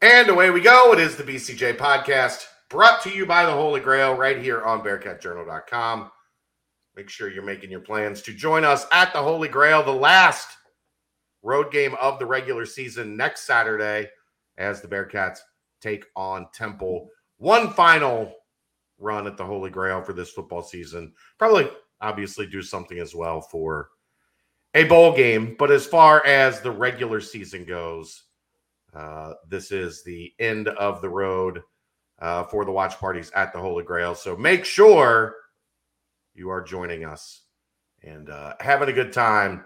And away we go. It is the BCJ podcast brought to you by the Holy Grail right here on BearcatJournal.com. Make sure you're making your plans to join us at the Holy Grail, the last road game of the regular season next Saturday as the Bearcats take on Temple. One final run at the Holy Grail for this football season. Probably, obviously, do something as well for a bowl game. But as far as the regular season goes, uh, this is the end of the road uh, for the watch parties at the Holy Grail. So make sure you are joining us and uh, having a good time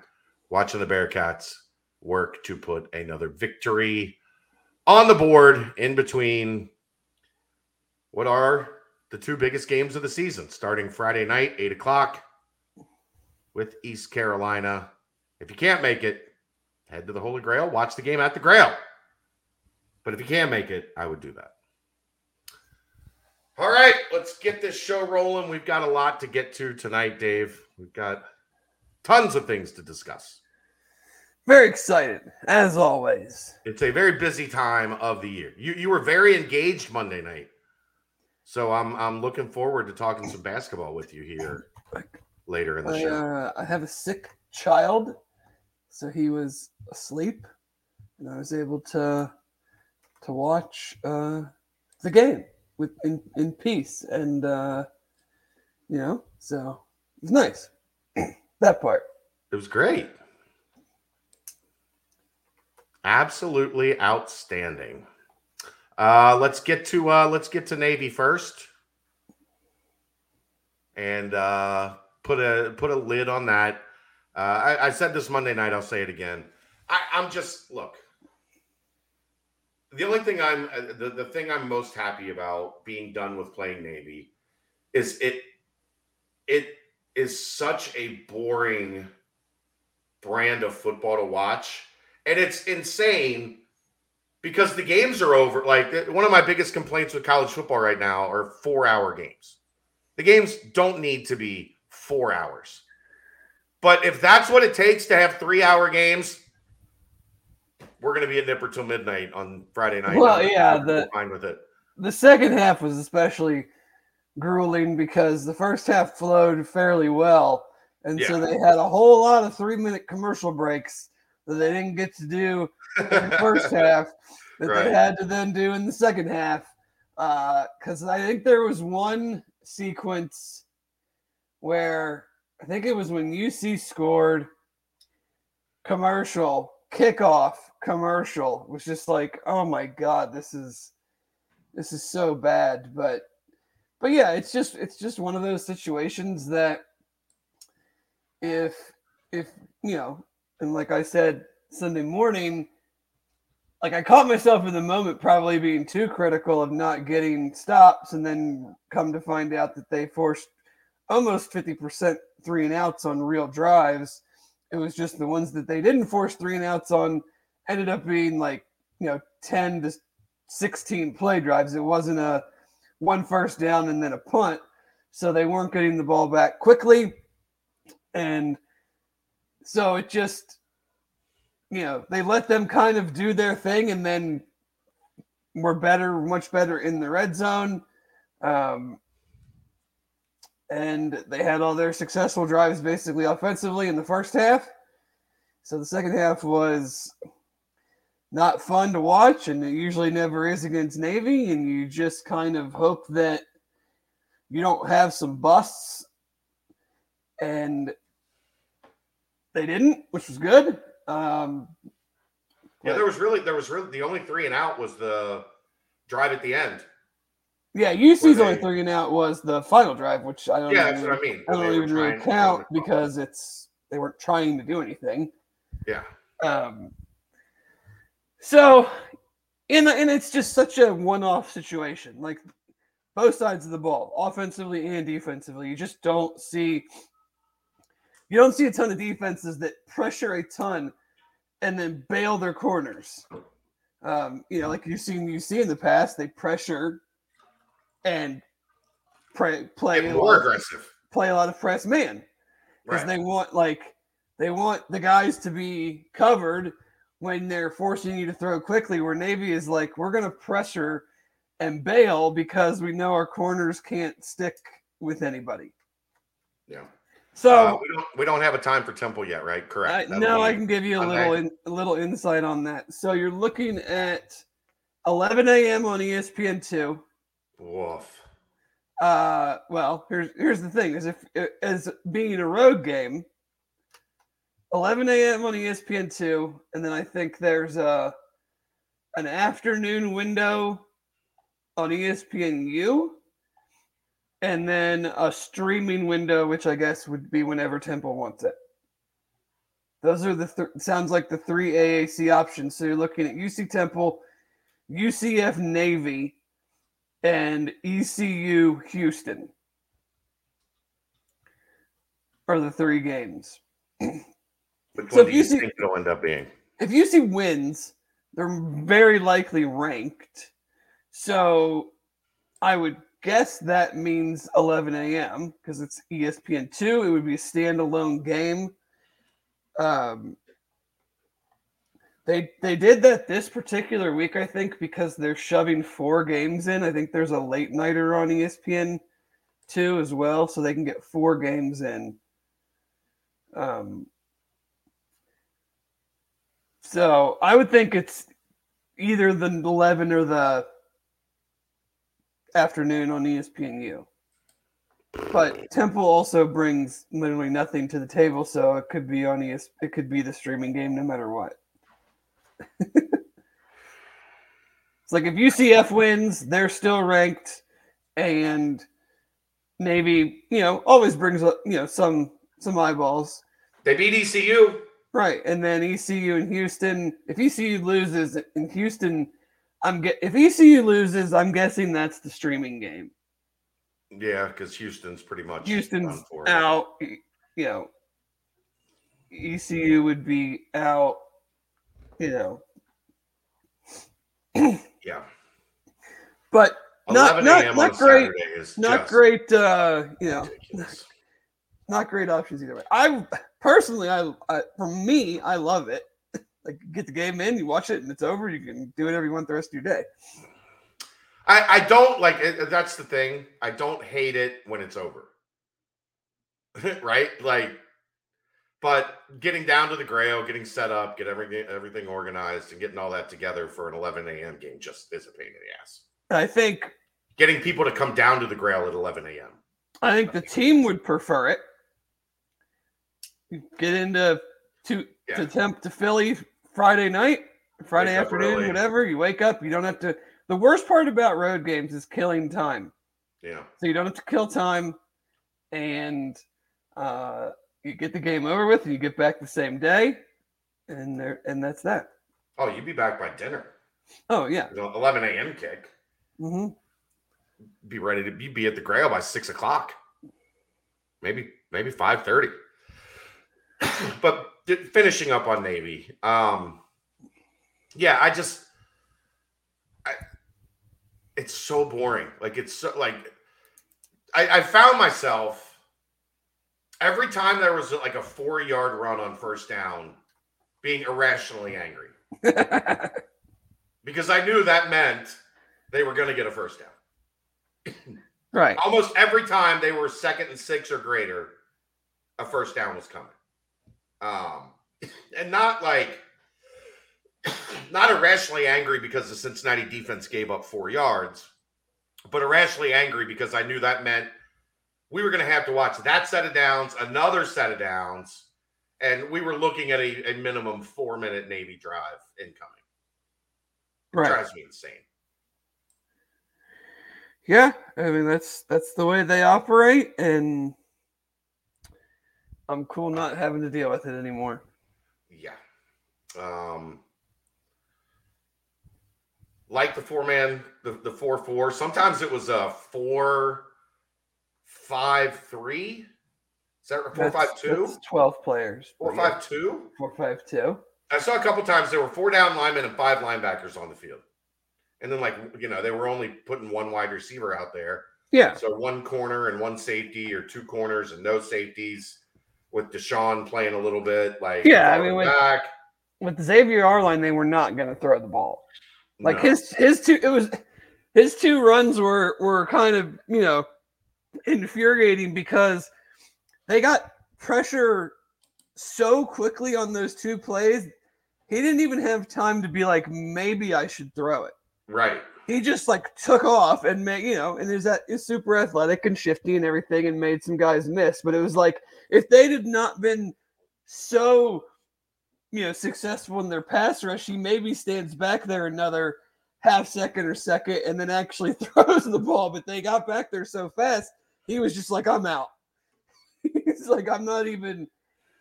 watching the Bearcats work to put another victory on the board in between what are the two biggest games of the season, starting Friday night, eight o'clock with East Carolina. If you can't make it, head to the Holy Grail, watch the game at the Grail. But if you can't make it, I would do that. All right, let's get this show rolling. We've got a lot to get to tonight, Dave. We've got tons of things to discuss. Very excited, as always. It's a very busy time of the year. You you were very engaged Monday night. So I'm I'm looking forward to talking some basketball with you here later in the I, show. uh, I have a sick child, so he was asleep, and I was able to to watch uh, the game with in, in peace, and uh, you know, so it's nice. that part. It was great. Absolutely outstanding. Uh, let's get to uh, let's get to Navy first, and uh, put a put a lid on that. Uh, I, I said this Monday night. I'll say it again. I, I'm just look. The only thing I'm uh, the, the thing I'm most happy about being done with playing Navy is it it is such a boring brand of football to watch, and it's insane because the games are over. Like one of my biggest complaints with college football right now are four hour games. The games don't need to be four hours. But if that's what it takes to have three hour games, we're going to be at Nippert till midnight on Friday night. Well, yeah, the- fine with it. The second half was especially grueling because the first half flowed fairly well. And so they had a whole lot of three minute commercial breaks that they didn't get to do in the first half that Right. they had to then do in the second half. Uh, because I think there was one sequence where I think it was when UC scored commercial, kickoff commercial was just like, oh my god, this is this is so bad. But but yeah, it's just it's just one of those situations that if if you know, and like I said Sunday morning, like I caught myself in the moment probably being too critical of not getting stops, and then come to find out that they forced almost 50% three and outs on real drives. It was just the ones that they didn't force three and outs on ended up being like, you know, 10 to 16 play drives. It wasn't a one first down and then a punt. So they weren't getting the ball back quickly. And so it just, you know, they let them kind of do their thing and then were better, much better in the red zone. Um, and they had all their successful drives basically offensively in the first half. So the second half was not fun to watch, and it usually never is against Navy. And you just kind of hope that you don't have some busts. And they didn't, which was good. Um, Yeah, there was really there was really the only three and out was the drive at the end. Yeah, UC's only three and out was the final drive, which I don't Yeah, know. that's what I mean. I don't even really count because it's they weren't trying to do anything. yeah, Um, so, and and it's just such a one-off situation. Like both sides of the ball, offensively and defensively, you just don't see. You don't see a ton of defenses that pressure a ton and then bail their corners. Um, you know, like you've seen you see in the past, they pressure and play play Get a more lot, aggressive. play a lot of press man because Right. they want like they want the guys to be covered when they're forcing you to throw quickly, where Navy is like, we're going to pressure and bail because we know our corners can't stick with anybody. Yeah. So Uh, we don't we don't have a time for Temple yet, right? Correct. That'll no, I can give you a little in, a little insight on that. So you're looking at 11 a.m. on ESPN two. Woof. Uh, well, here's here's the thing: is if as being a road game, 11 a.m. on ESPN two, and then I think there's a an afternoon window on ESPN U, and then a streaming window, which I guess would be whenever Temple wants it. Those are the th- sounds like the three AAC options. So you're looking at UC Temple, UCF Navy, and ECU Houston are the three games. Which So one if do you see- think it'll end up being? If UC wins, they're very likely ranked. So I would guess that means 11 a.m. because it's E ESPN two. It would be a standalone game. Um, they they did that this particular week, I think, because they're shoving four games in. I think there's a late nighter on ESPN two as well, so they can get four games in. Um, so I would think it's either the 11 or the afternoon on E ESPNU. But Temple also brings literally nothing to the table, so it could be on ES. It could be the streaming game no matter what. it's like if UCF wins, they're still ranked, and Navy, you know, always brings up you know some some eyeballs. They beat ECU. Right, and then ECU in Houston. If ECU loses in Houston, I'm get if ECU loses, I'm guessing that's the streaming game. Yeah, because Houston's pretty much Houston's out. You know, ECU would be out. You know, Yeah. but not not not great. Not great. Uh, you know, ridiculous. not great options either way. I personally, I, I for me, I love it. Like get the game in, you watch it, and it's over. You can do whatever you want the rest of your day. I, I don't like it. That's the thing. I don't hate it when it's over. right? Like, but getting down to the Grail, getting set up, get everything everything organized, and getting all that together for an 11 a.m. game just is a pain in the ass. I think Getting people to come down to the Grail at 11 a.m. I think the team would prefer it. You Get into to Yeah. to temp to Philly Friday night, Friday Wake afternoon, whatever. You wake up, you don't have to. The worst part about road games is killing time. Yeah. So you don't have to kill time, and uh, you get the game over with, and you get back the same day, and there, and that's that. Oh, you'd be back by dinner. Oh yeah. Know, 11 a.m. kick. hmm Be ready to be, be at the Grail by six o'clock. Maybe maybe 5:30. but d- finishing up on Navy. Um, yeah, I just, I, it's so boring. Like it's so like, I, I found myself every time there was like a four yard run on first down, being irrationally angry because I knew that meant they were going to get a first down. right. Almost every time they were second and six or greater, a first down was coming. Um, and not like not irrationally angry because the Cincinnati defense gave up four yards, but irrationally angry because I knew that meant we were going to have to watch that set of downs, another set of downs, and we were looking at a, a minimum four minute Navy drive incoming. It Right. drives me insane. Yeah, I mean that's that's the way they operate, and I'm cool not having to deal with it anymore. Yeah. Um like the four man, the, the four four. Sometimes it was a four five three. Is that four That's- five two? that's Twelve players. Four yeah, five two? Four five two. I saw a couple times there were four down linemen and five linebackers on the field. And then like you know, they were only putting one wide receiver out there. Yeah. So one corner and one safety, or two corners and no safeties, with Deshaun playing a little bit. Like Yeah, I mean, back. with Xavier Arline, they were not going to throw the ball. Like No. his his two it was his two runs were were kind of you know infuriating because they got pressure so quickly on those two plays. He didn't even have time to be like, maybe I should throw it. right. He just like took off and made, you know, and is that is super athletic and shifty and everything and made some guys miss. But it was like if they had not been so you know successful in their pass rush, he maybe stands back there another half second or second and then actually throws the ball. But they got back there so fast, he was just like, I'm out. He's like, I'm not even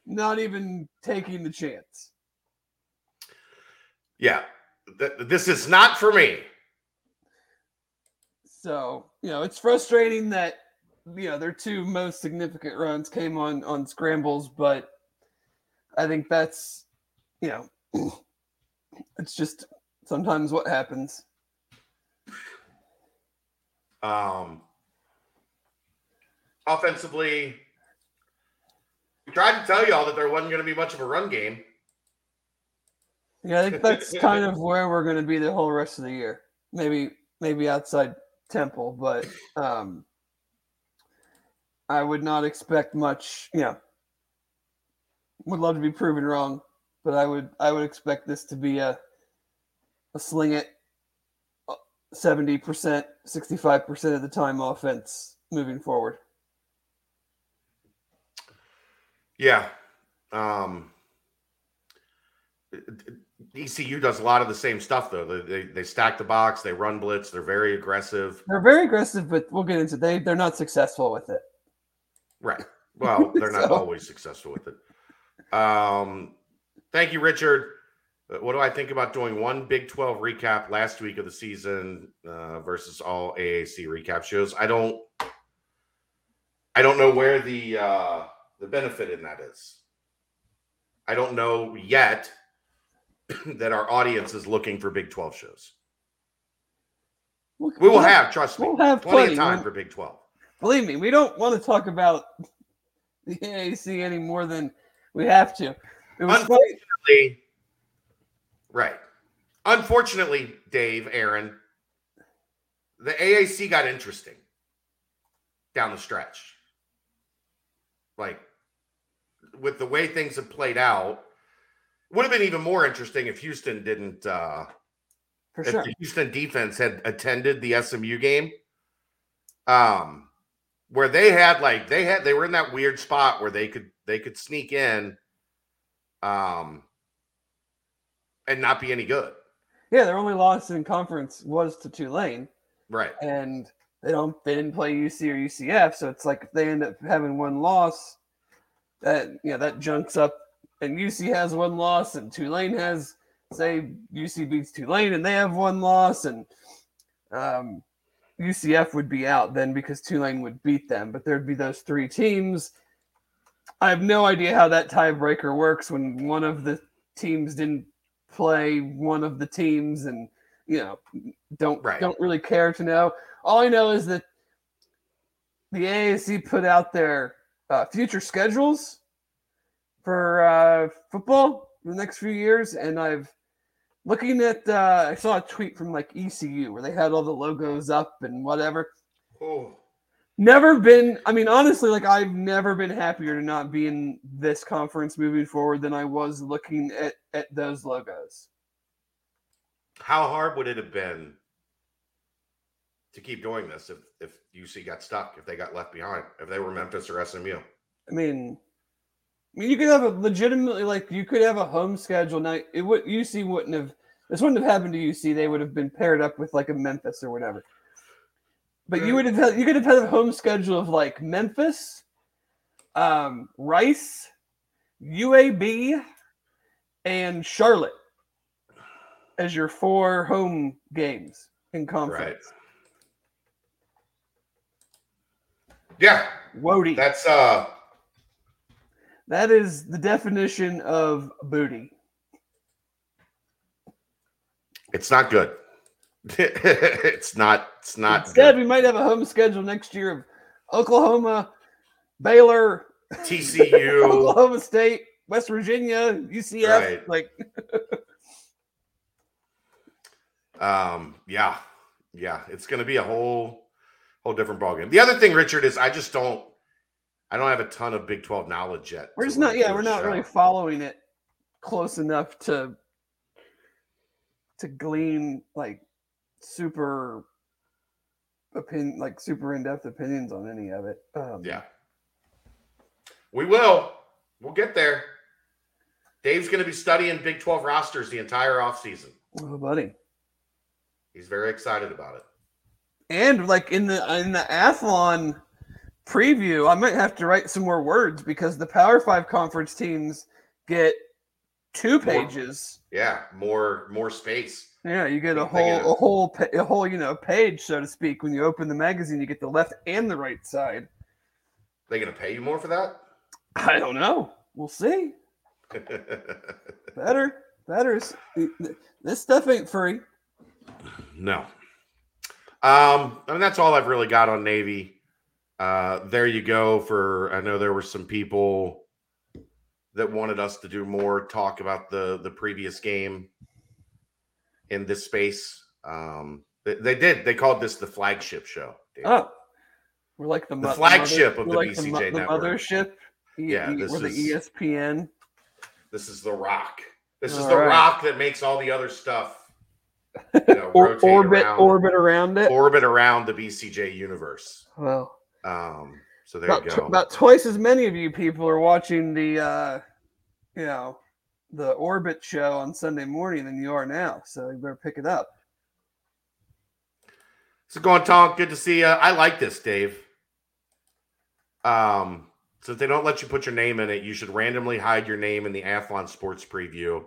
not even taking the chance. Yeah. Th- this is not for me. So, you know, it's frustrating that you know their two most significant runs came on on scrambles, but I think that's you know it's just sometimes what happens. Um, offensively, we tried to tell y'all that there wasn't going to be much of a run game. Yeah, I think that's kind of where we're going to be the whole rest of the year. Maybe maybe outside Temple, but um I would not expect much, you know. Would love to be proven wrong, but I would I would expect this to be a a sling it 70%, 65% of the time offense moving forward. Yeah. Um, ECU does a lot of the same stuff though. They, they they stack the box, they run blitz, they're very aggressive. They're very aggressive, but we'll get into they they're not successful with it. Right. Well, they're not always successful with it. Um, thank you, Richard. Uh, What do I think about doing one Big 12 recap last week of the season uh, versus all AAC recap shows? I don't I don't know where the uh the benefit in that is. I don't know yet that our audience is looking for Big 12 shows. We'll- We will we'll have, trust me, we'll have plenty plenty. of time We'll- for Big 12. Believe me, we don't want to talk about the AAC any more than we have to. It was funny. Unfortunately, right. Unfortunately, Dave, Aaron, the AAC got interesting down the stretch. Like with the way things have played out, would have been even more interesting if Houston didn't uh for if sure. the Houston defense had attended the SMU game. Um where they had like they had they were in that weird spot where they could they could sneak in um and not be any good. Yeah, their only loss in conference was to Tulane, Right. and they don't they didn't play UC or UCF, so it's like if they end up having one loss, that you know that junks up, and UC has one loss, and Tulane has say UC beats Tulane, and they have one loss, and um, UCF would be out then because Tulane would beat them, but there'd be those three teams. I have no idea how that tiebreaker works when one of the teams didn't play one of the teams and you know don't Right. don't really care to know. All I know is that the AAC put out their uh, future schedules for uh, football for the next few years, and I've looking at. Uh, I saw a tweet from like ECU where they had all the logos up and whatever. Oh, Never been. I mean, honestly, like I've never been happier to not be in this conference moving forward than I was looking at at those logos. how hard would it have been to keep doing this if if UC got stuck, if they got left behind, if they were Memphis or SMU? I mean, I mean, you could have a legitimately like you could have a home schedule night. It would UC wouldn't have this wouldn't have happened to UC. They would have been paired up with like a Memphis or whatever. But you would have had you could have had a home schedule of like Memphis, um, Rice, UAB, and Charlotte as your four home games in conference. Yeah, Wody. that's uh that is the definition of booty. it's not good. it's not it's not Instead, good. we might have a home schedule next year of Oklahoma, Baylor, TCU, Oklahoma State, West Virginia, UCF. Right. Like, Um, yeah, yeah, it's going to be a whole whole different ballgame. The other thing, Richard, is I just don't I don't have a ton of Big Twelve knowledge yet. we're just not, yeah, we're not show. really following it close enough to to glean like super opinion, like super in depth opinions on any of it. Um, Yeah, we will. We'll get there. Dave's going to be studying Big Twelve rosters the entire offseason. oh, buddy. He's very excited about it. And like in the in the Athlon preview, I might have to write some more words because the Power Five conference teams get two More. pages. Yeah, more more space. Yeah, you get a whole a whole a whole you know page, so to speak. When you open the magazine, you get the left and the right side. They to pay you more for that? I don't know. We'll see. Better, better. This stuff ain't free. No. Um, I mean that's all I've really got on Navy. Uh, there you go. For I know there were some people that wanted us to do more talk about the the previous game in this space. Um, they, they did. They called this the flagship show. Oh, we're like the, The mo- flagship of the like BCJ the network. mothership. E- Yeah, this we're the is- ESPN. This is the rock. This is the right. rock that makes all the other stuff you know, Or, orbit around, orbit around it. orbit around the BCJ universe. well, Um, so there about, you go. about twice as many of you people are watching the uh you know the orbit show on sunday morning than you are now so you better pick it up So going Tonk, good to see you. I like this, Dave. Um, since they don't let you put your name in it, you should randomly hide your name in the Athlon Sports Preview.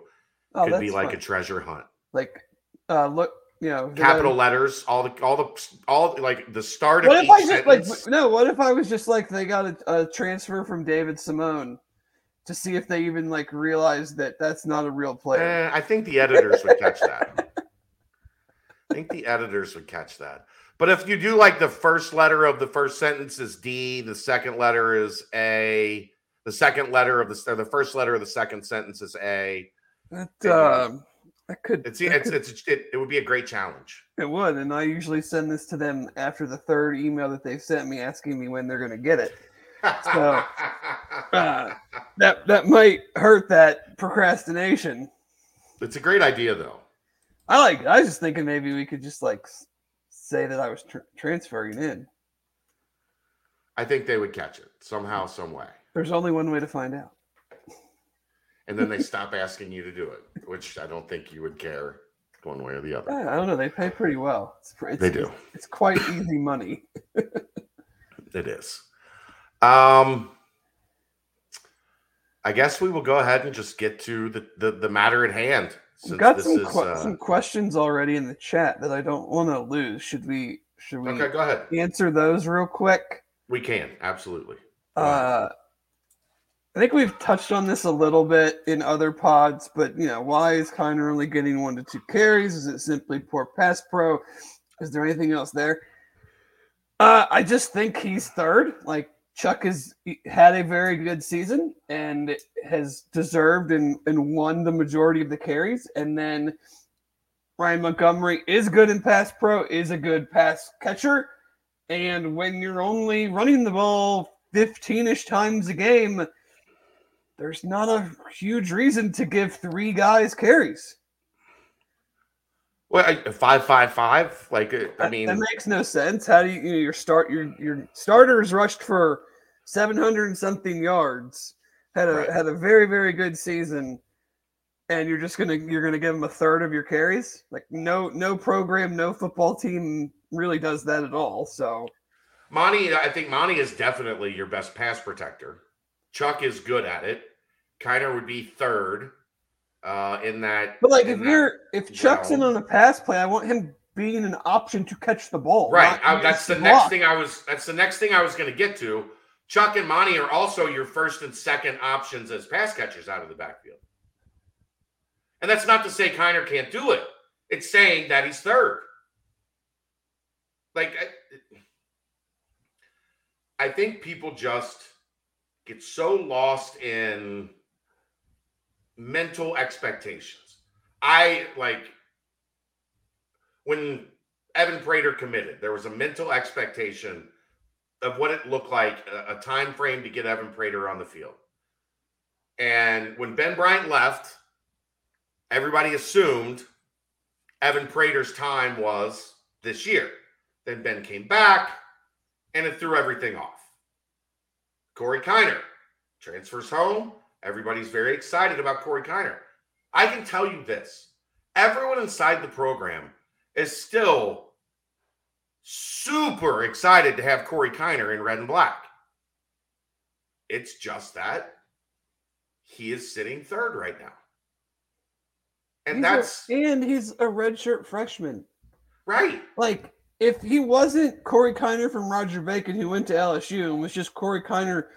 oh Could be like fun. a treasure hunt. like uh look you know Capital letters, all the all the all like the start of what if each i just like sentence. no what if i was just like they got a, a transfer from david simone to see if they even like realized that that's not a real player Eh, I think the editors would catch that. I think the editors would catch that. But if you do like the first letter of the first sentence is D, the second letter is A, the second letter of the or the first letter of the second sentence is A. That, um, that could It's that it's could- it's it, it would be a great challenge. it would, and I usually send this to them after the third email that they've sent me asking me when they're going to get it. So, uh, That that might hurt that procrastination. it's a great idea though. I like. I was just thinking maybe we could just like say that I was tr- transferring in. I think they would catch it somehow, some way. There's only one way to find out. And then they stop asking you to do it, which I don't think you would care one way or the other. I, I don't know. They pay pretty well. It's, it's, They do. It's quite easy money. It is. Um, I guess we will go ahead and just get to the the, the matter at hand. We've Since got this some is que- uh, some questions already in the chat that I don't want to lose. Should we should we okay. Go ahead. answer those real quick? We can absolutely. Uh, I think we've touched on this a little bit in other pods, but you know, why is Kiner only getting one to two carries? Is it simply poor pass pro? Is there anything else there? Uh, I just think he's third. Like Chuck has had a very good season and has deserved and, and won the majority of the carries. And then Ryan Montgomery is good in pass pro, is a good pass catcher. And when you're only running the ball 15 ish times a game, there's not a huge reason to give three guys carries. well, I- five five five. Like uh, I That, mean, that makes no sense. How do you, you know, your start your your starters rushed for 700 and something yards, had a Right. had a very very good season, and you're just gonna you're gonna give them a third of your carries? Like no no program, no football team really does that at all. So Monty. I think Monty is definitely your best pass protector. Chuck is good at it. Kiner would be third uh, in that. But like, if you're if Chuck's in on a pass play, I want him being an option to catch the ball. Right. I, that's the to next thing I was. That's the next thing I was going to get to. Chuck and Monty are also your first and second options as pass catchers out of the backfield. And that's not to say Kiner can't do it. It's saying that he's third. Like, I, I think people just get so lost in mental expectations. I like when Evan Prater committed, there was a mental expectation of what it looked like a, a time frame to get Evan Prater on the field. And when Ben Bryant left, everybody assumed Evan Prater's time was this year. Then Ben came back and it threw everything off. Corey Kiner transfers home. Everybody's very excited about Corey Kiner. I can tell you this everyone inside the program is still super excited to have Corey Kiner in red and black. It's just that he is sitting third right now. And He's that's a, and he's a redshirt freshman. right. Like if he wasn't Corey Kiner from Roger Bacon who went to LSU and was just Corey Kiner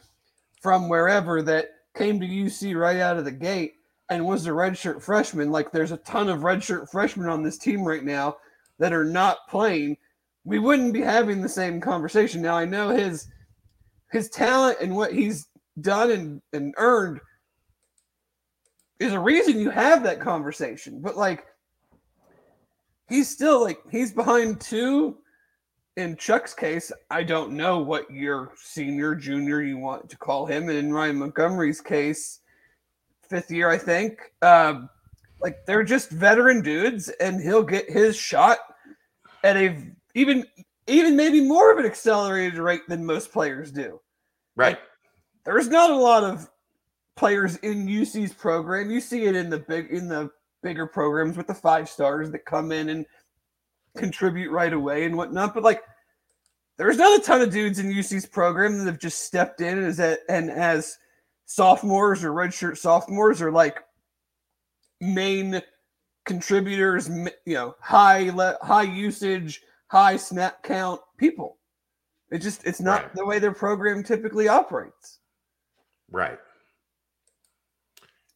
from wherever that came to UC right out of the gate and was a redshirt freshman, like there's a ton of redshirt freshmen on this team right now that are not playing, we wouldn't be having the same conversation. Now I know his his talent and what he's done and, and earned is a reason you have that conversation. But like he's still like he's behind two in Chuck's case, I don't know what your senior, junior you want to call him. And in Ryan Montgomery's case, fifth year, I think. Um, like they're just veteran dudes, and he'll get his shot at a even even maybe more of an accelerated rate than most players do. Right. There's not a lot of players in UC's program. You see it in the big in the bigger programs with the five stars that come in and contribute right away and whatnot. But like, there's not a ton of dudes in UC's program that have just stepped in as a, and as sophomores or redshirt sophomores or like main contributors, you know, high le- high usage, high snap count people. It just it's not Right. the way their program typically operates. Right.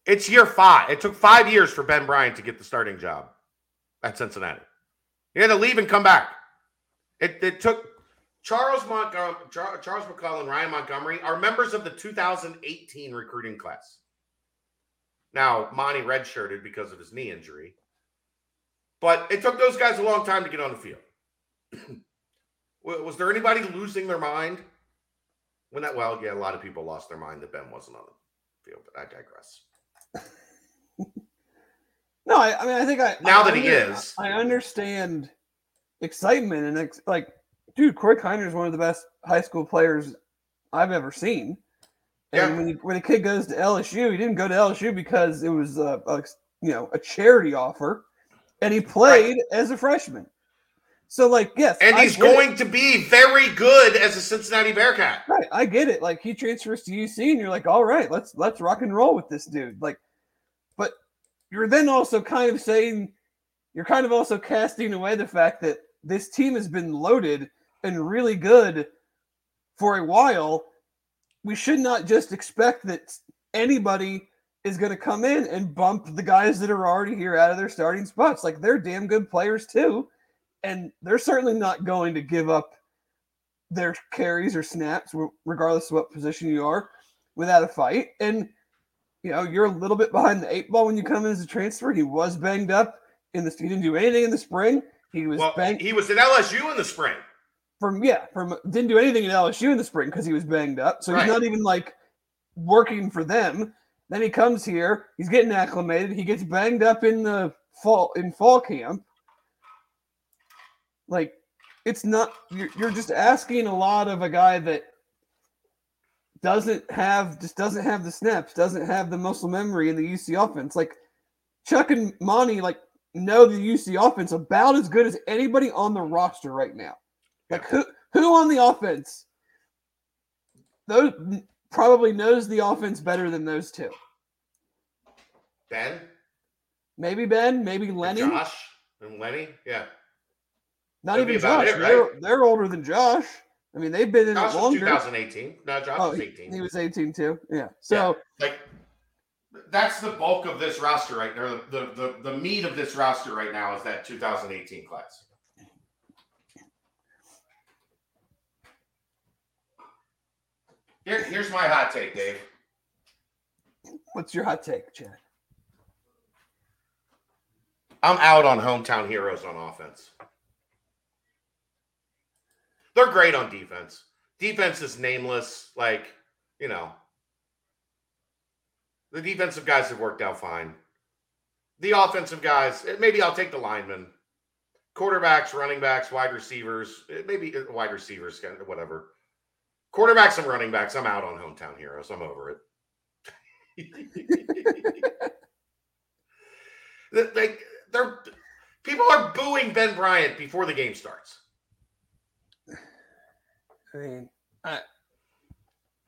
It's year five. It took five years for Ben Bryant to get the starting job at Cincinnati. He had to leave and come back. It, it took Charles Montgomery, Charles McClelland, and Ryan Montgomery are members of the 2018 recruiting class. Now, Monty redshirted because of his knee injury, but it took those guys a long time to get on the field. Was there anybody losing their mind when that? Well, yeah, a lot of people lost their mind that Ben wasn't on the field, but I digress. No, I, I mean I think I Now I that he is. I understand excitement and ex- like, dude, Corey Kiner is one of the best high school players I've ever seen. And Yeah. when you, when a kid goes to LSU, he didn't go to LSU because it was a, a you know a charity offer, and he played as a freshman. So like, yes, And I he's get it. going to be very good as a Cincinnati Bearcat. Right, I get it. Like he transfers to UC, and you're like, all right, let's let's rock and roll with this dude. Like, but you're then also kind of saying, you're kind of also casting away the fact that this team has been loaded and really good for a while. We should not just expect that anybody is going to come in and bump the guys that are already here out of their starting spots. Like they're damn good players too, and they're certainly not going to give up their carries or snaps, regardless of what position you are, without a fight. And you know, you're a little bit behind the eight ball when you come in as a transfer. He was banged up in the. He didn't do anything in the spring. He was Well, banged he was at LSU in the spring. from yeah from didn't do anything at LSU in the spring because he was banged up. So Right. he's not even like working for them. Then he comes here. He's getting acclimated. He gets banged up in the fall in fall camp. Like it's not you're, you're just asking a lot of a guy that doesn't have just doesn't have the snaps, doesn't have the muscle memory in the UC offense. Like Chuck and Monty like know the UC offense about as good as anybody on the roster right now. Like who who on the offense those probably knows the offense better than those two. Ben, Maybe Ben, maybe and Lenny. Josh, and Lenny. Yeah. Not That'd even Josh. it, they're, right? they're older than Josh. I mean, they've been in Josh it was longer. 2018. No, Josh Oh, was 18. he was 18 too. Yeah. So like that's the bulk of this roster right there. The, the the the meat of this roster right now is that 2018 class. Here, here's my hot take, Dave. what's your hot take, Chad? I'm out on hometown heroes on offense. They're great on defense. Defense is nameless. Like, you know, the defensive guys have worked out fine. The offensive guys, eh, maybe I'll take the linemen, quarterbacks, running backs, wide receivers, eh, maybe eh, wide receivers, whatever. Quarterbacks and running backs, I'm out on hometown heroes. I'm over it. like they're people are booing Ben Bryant before the game starts. I mean, I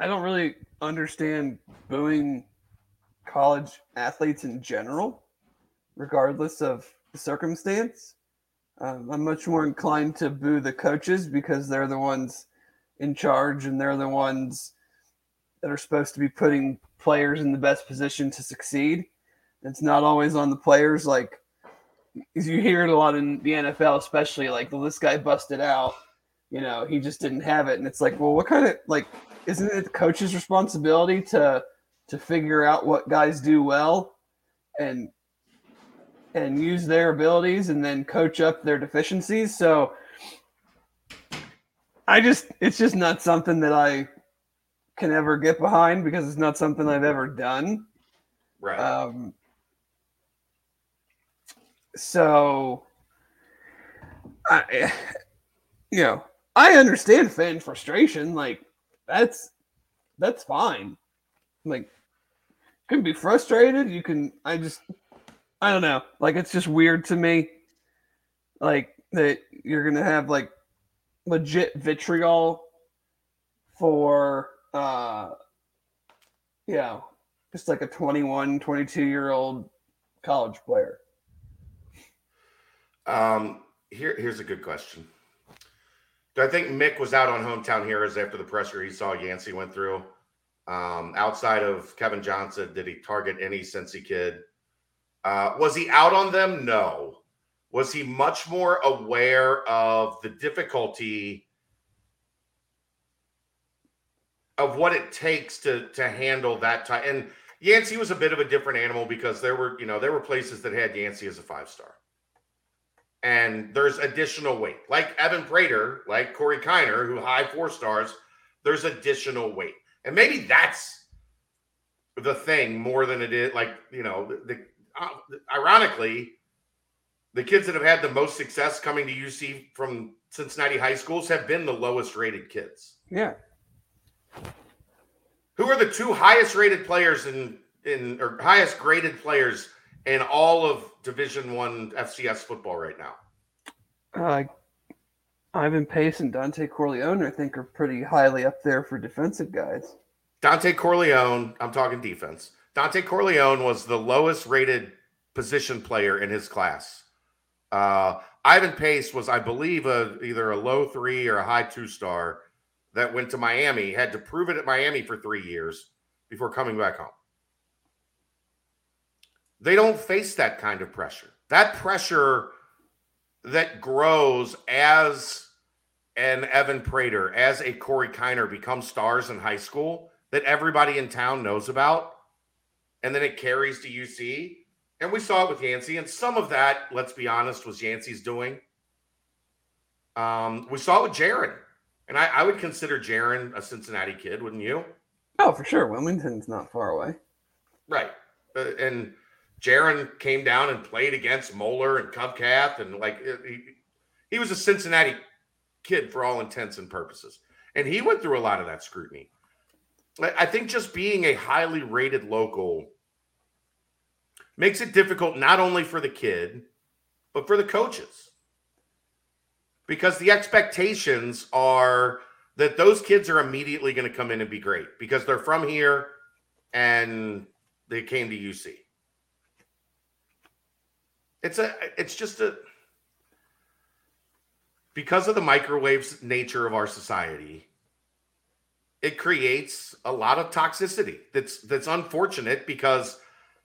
I don't really understand booing college athletes in general, regardless of the circumstance. Um, I'm much more inclined to boo the coaches because they're the ones in charge and they're the ones that are supposed to be putting players in the best position to succeed. It's not always on the players. Like as you hear it a lot in the NFL, especially like well, this guy busted out. You know, he just didn't have it, and it's like, well, what kind of like isn't it the coach's responsibility to to figure out what guys do well and and use their abilities and then coach up their deficiencies. So I just it's just not something that I can ever get behind because it's not something I've ever done. Right. Um so I you know, I understand fan frustration like that's that's fine. Like you can be frustrated. You can. I just. I don't know. Like it's just weird to me. Like that you're gonna have like legit vitriol for uh you know just like a 21 22 year old college player um here here's a good question i think mick was out on hometown heroes after the pressure he saw yancey went through um, outside of Kevin Johnson, did he target any Cincy kid? Uh, was he out on them? No. Was he much more aware of the difficulty of what it takes to to handle that type? And Yancey was a bit of a different animal because there were, you know, there were places that had Yancey as a five star. And there's additional weight, like Evan Prater, like Corey Kiner, who high four stars. There's additional weight and maybe that's the thing more than it is like you know the, the uh, ironically the kids that have had the most success coming to UC from Cincinnati high schools have been the lowest rated kids. Yeah. Who are the two highest rated players in in or highest graded players in all of Division One FCS football right now? Uh, Ivan Pace and Dontay Corleone, I think, are pretty highly up there for defensive guys. Dontay Corleone, I'm talking defense. Dontay Corleone was the lowest rated position player in his class. Uh, Ivan Pace was, I believe, a, either a low three or a high two star that went to Miami, had to prove it at Miami for three years before coming back home. They don't face that kind of pressure. That pressure that grows as an Evan Prater, as a Corey Kiner become stars in high school that everybody in town knows about. And then it carries to UC. And we saw it with Yancey. And some of that, let's be honest, was Yancey's doing. Um, we saw it with Jaren. And I, I would consider Jaren a Cincinnati kid, wouldn't you? Oh, for sure. Wilmington's not far away. Right. Uh, and Jaren came down and played against Moeller and Covcath, and like he, he was a Cincinnati kid for all intents and purposes. And he went through a lot of that scrutiny. I think just being a highly rated local makes it difficult not only for the kid, but for the coaches. Because the expectations are that those kids are immediately going to come in and be great because they're from here and they came to UC. It's a it's just a because of the microwaves nature of our society, it creates a lot of toxicity. That's that's unfortunate because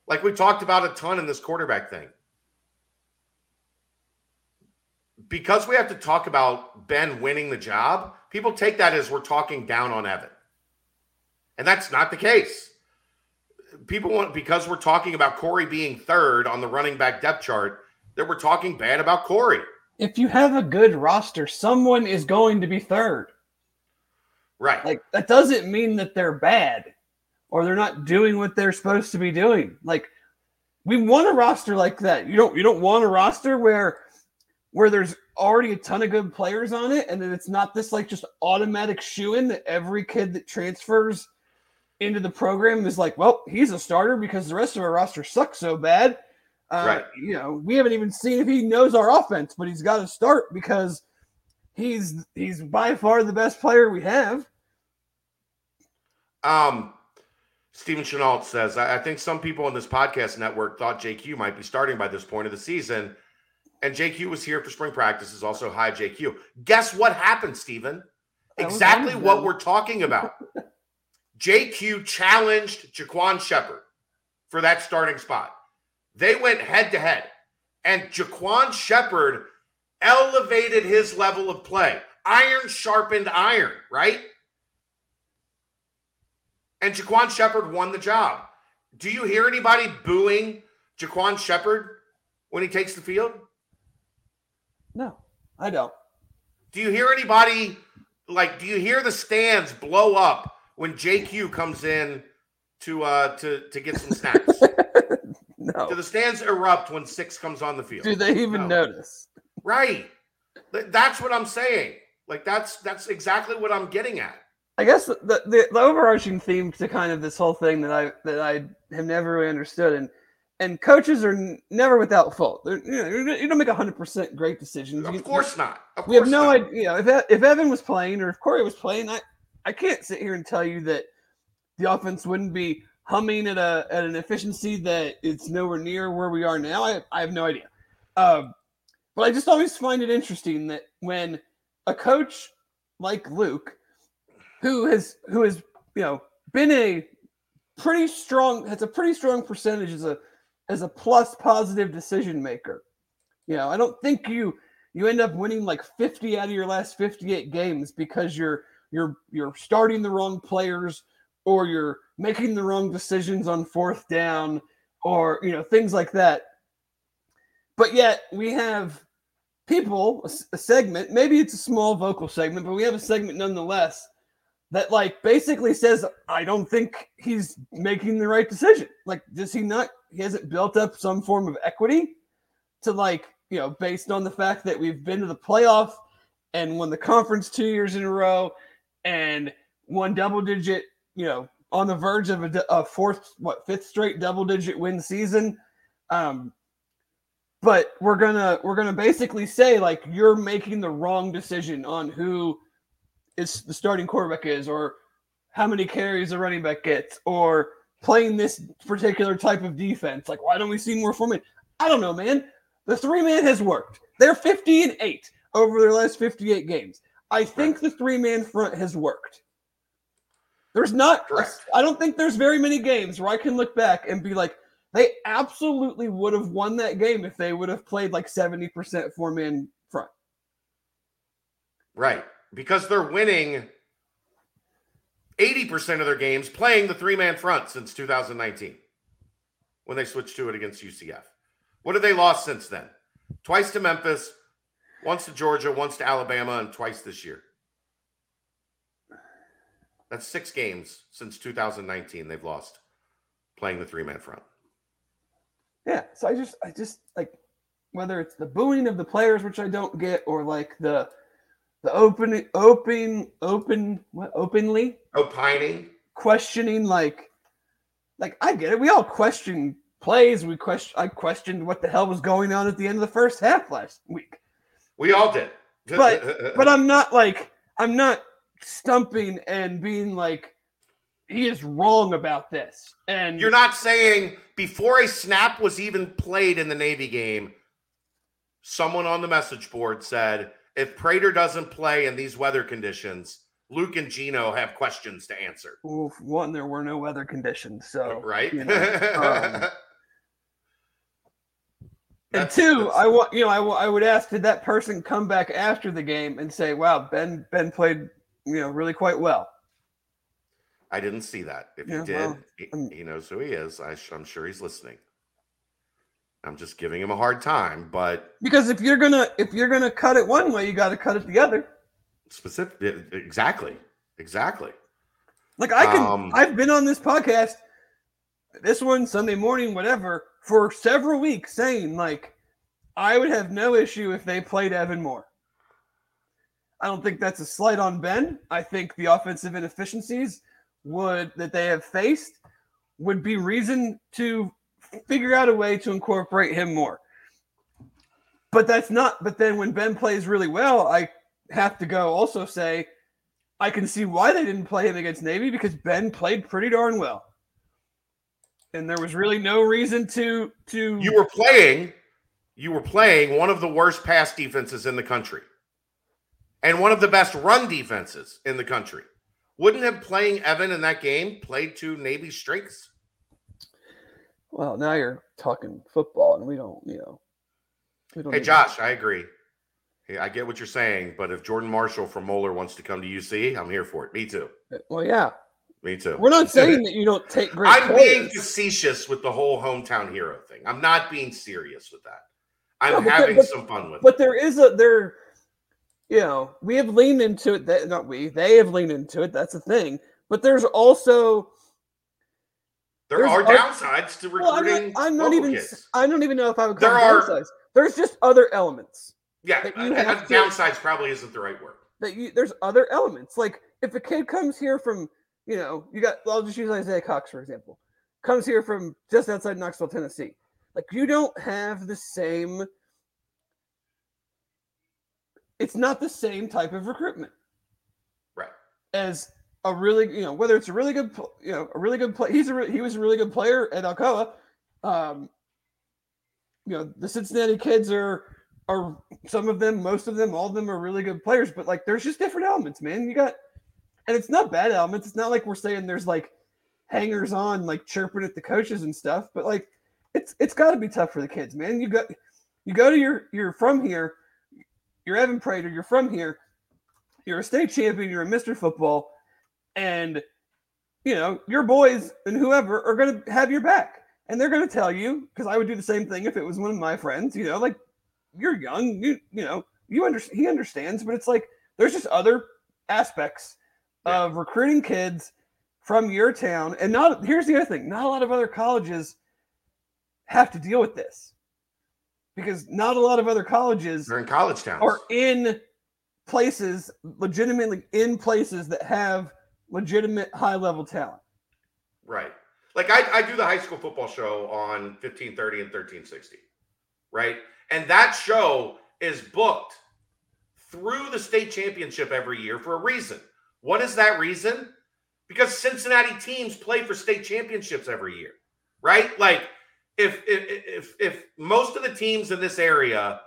like we talked about a ton in this quarterback thing. Because we have to talk about Ben winning the job, people take that as we're talking down on Evan. And that's not the case people want because we're talking about Corey being third on the running back depth chart. that we're talking bad about Corey. If you have a good roster, someone is going to be third. Right. Like that doesn't mean that they're bad or they're not doing what they're supposed to be doing. Like we want a roster like that. You don't you don't want a roster where where there's already a ton of good players on it and then it's not this like just automatic shoe in that every kid that transfers into the program is like, well, he's a starter because the rest of our roster sucks so bad. Uh, Right. You know, we haven't even seen if he knows our offense, but he's got to start because he's he's by far the best player we have. Um, Steven Chenault says, I, I think some people on this podcast network thought JQ might be starting by this point of the season. And JQ was here for spring practices, also hi JQ. Guess what happened, Stephen? Exactly what we're talking about. JQ challenged Jaquan Shepard for that starting spot. They went head to head, and Jaquan Shepard elevated his level of play. Iron sharpened iron, right? And Jaquan Shepard won the job. Do you hear anybody booing Jaquan Shepard when he takes the field? No, I don't. Do you hear anybody like? Do you hear the stands blow up when JQ comes in to uh to to get some snacks. No. Do the stands erupt when six comes on the field? Do they even No. notice? Right. That's what I'm saying. Like that's that's exactly what I'm getting at. I guess the, the the overarching theme to kind of this whole thing that I that I have never really understood and and coaches are n- never without fault. They're, you know, you're- don't make hundred percent great decisions. You- Of course not. Of we have no not. idea. You know, if if Evan was playing or if Corey was playing, I I can't sit here and tell you that the offense wouldn't be humming at a at an efficiency that it's nowhere near where we are now. I I have no idea. Um, but I just always find it interesting that when a coach like Luke, who has who has you know been a pretty strong has a pretty strong percentage as a as a plus positive decision maker. You know, I don't think you you end up winning like 50 out of your last 58 games because you're you're you're starting the wrong players or you're making the wrong decisions on fourth down or you know things like that. But yet we have people, a, segment, maybe it's a small vocal segment, but we have a segment nonetheless that like basically says I don't think he's making the right decision. Like does he not he hasn't built up some form of equity to like, you know, based on the fact that we've been to the playoff and won the conference 2 years in a row and won double digit, you know, on the verge of a fourth what fifth straight double digit win season. Um but we're gonna we're gonna basically say like you're making the wrong decision on who is the starting quarterback is or how many carries a running back gets or playing this particular type of defense. Like why don't we see more formation i don't know man. The three man has worked. They're 50 and 8 over their last 58 games i think the three man front has worked there's not i don't think there's very many games where i can look back and be like they absolutely would have won that game if they would have played like 70% four man front Right. Because they're winning 80% of their games playing the three man front since 2019 when they switched to it against UCF. What have they lost since then? Twice to Memphis, once to Georgia, once to Alabama, and twice this year. That's six games since 2019 they've lost playing the three man front. Yeah, so I just I just like whether it's the booing of the players, which I don't get, or like the the open open open what openly Opining. questioning like like I get it. We all question plays. We question I questioned what the hell was going on at the end of the first half last week. We all did. But- But I'm not like I'm not stumping and being like he is wrong about this. And You're not saying before a snap was even played in the Navy game, someone on the message board said, if Prater doesn't play in these weather conditions, Luke and Gino have questions to answer. Well, one, there were no weather conditions, so right? you know, um, and two, that's- I want you know, I, I would ask did that person come back after the game and say, "Wow, Ben Ben played you know really quite well." I didn't see that. If Yeah, he did, well, he, um, he knows who he is. I sh- I'm sure he's listening. I'm just giving him a hard time, but Because if you're gonna if you're gonna cut it one way, you got to cut it the other. specific exactly. Exactly. Like I can, Um, I've been on this podcast, this one Sunday morning, whatever, for several weeks, saying like, I would have no issue if they played Evan Moore. I don't think that's a slight on Ben. I think the offensive inefficiencies would that they have faced would be reason to figure out a way to incorporate him more. But that's not. But then when Ben plays really well, I have to go also say I can see why they didn't play him against Navy because Ben played pretty darn well. And there was really no reason to to You were playing, you were playing one of the worst pass defenses in the country. And one of the best run defenses in the country. Wouldn't have playing Evan in that game played to Navy's strengths? Well, now you're talking football and we don't, you know. We don't Hey need- Josh, I agree. Hey, I get what you're saying, but if Jordan Marshall from Moeller wants to come to UC, I'm here for it. Me too. Uh, well, yeah. Me too. We're not saying that you don't take great I'm being facetious with the whole hometown hero thing. I'm not being serious with that. I'm No, but having but- some fun with it. But there is a there, you know, we have leaned into it. That not we, they have leaned into it. That's the thing. But there's also There are oth- I don't even know if I would call There it are- downsides. There's just other elements Yeah, that you uh, have to- downsides probably isn't the right word. that you there's other elements. Like if a kid comes here from, you know, you got I'll just use Isaiah Cox for example. Comes here from just outside Knoxville, Tennessee. Like you don't have the same it's not the same type of recruitment Right. as a really, you know, whether it's a really good, you know, a really good play. He's a re- he was a really good player at Alcoa. Um, you know, the Cincinnati kids are are some of them, most of them, all of them are really good players. But like, there's just different elements, man. You got, and it's not bad elements. It's not like we're saying there's like hangers on, like chirping at the coaches and stuff. But like, it's it's got to be tough for the kids, man. You go you go to your you're from here, you're Evan Prater, you're from here, you're a state champion, you're a Mr. Football, and you know your boys and whoever are going to have your back, and they're going to tell you because I would do the same thing if it was one of my friends. You know, like you're young, you you know you under he understands, but it's like there's just other aspects Yeah. of recruiting kids from your town, and not here's the other thing: not a lot of other colleges have to deal with this because not a lot of other colleges They're in college towns. are in places legitimately in places that have legitimate high level talent. Right. Like I, I do the high school football show on 1530 and 1360. Right. And that show is booked through the state championship every year for a reason. What is that reason? Because Cincinnati teams play for state championships every year. Right? Like if if if, if most of the teams in this area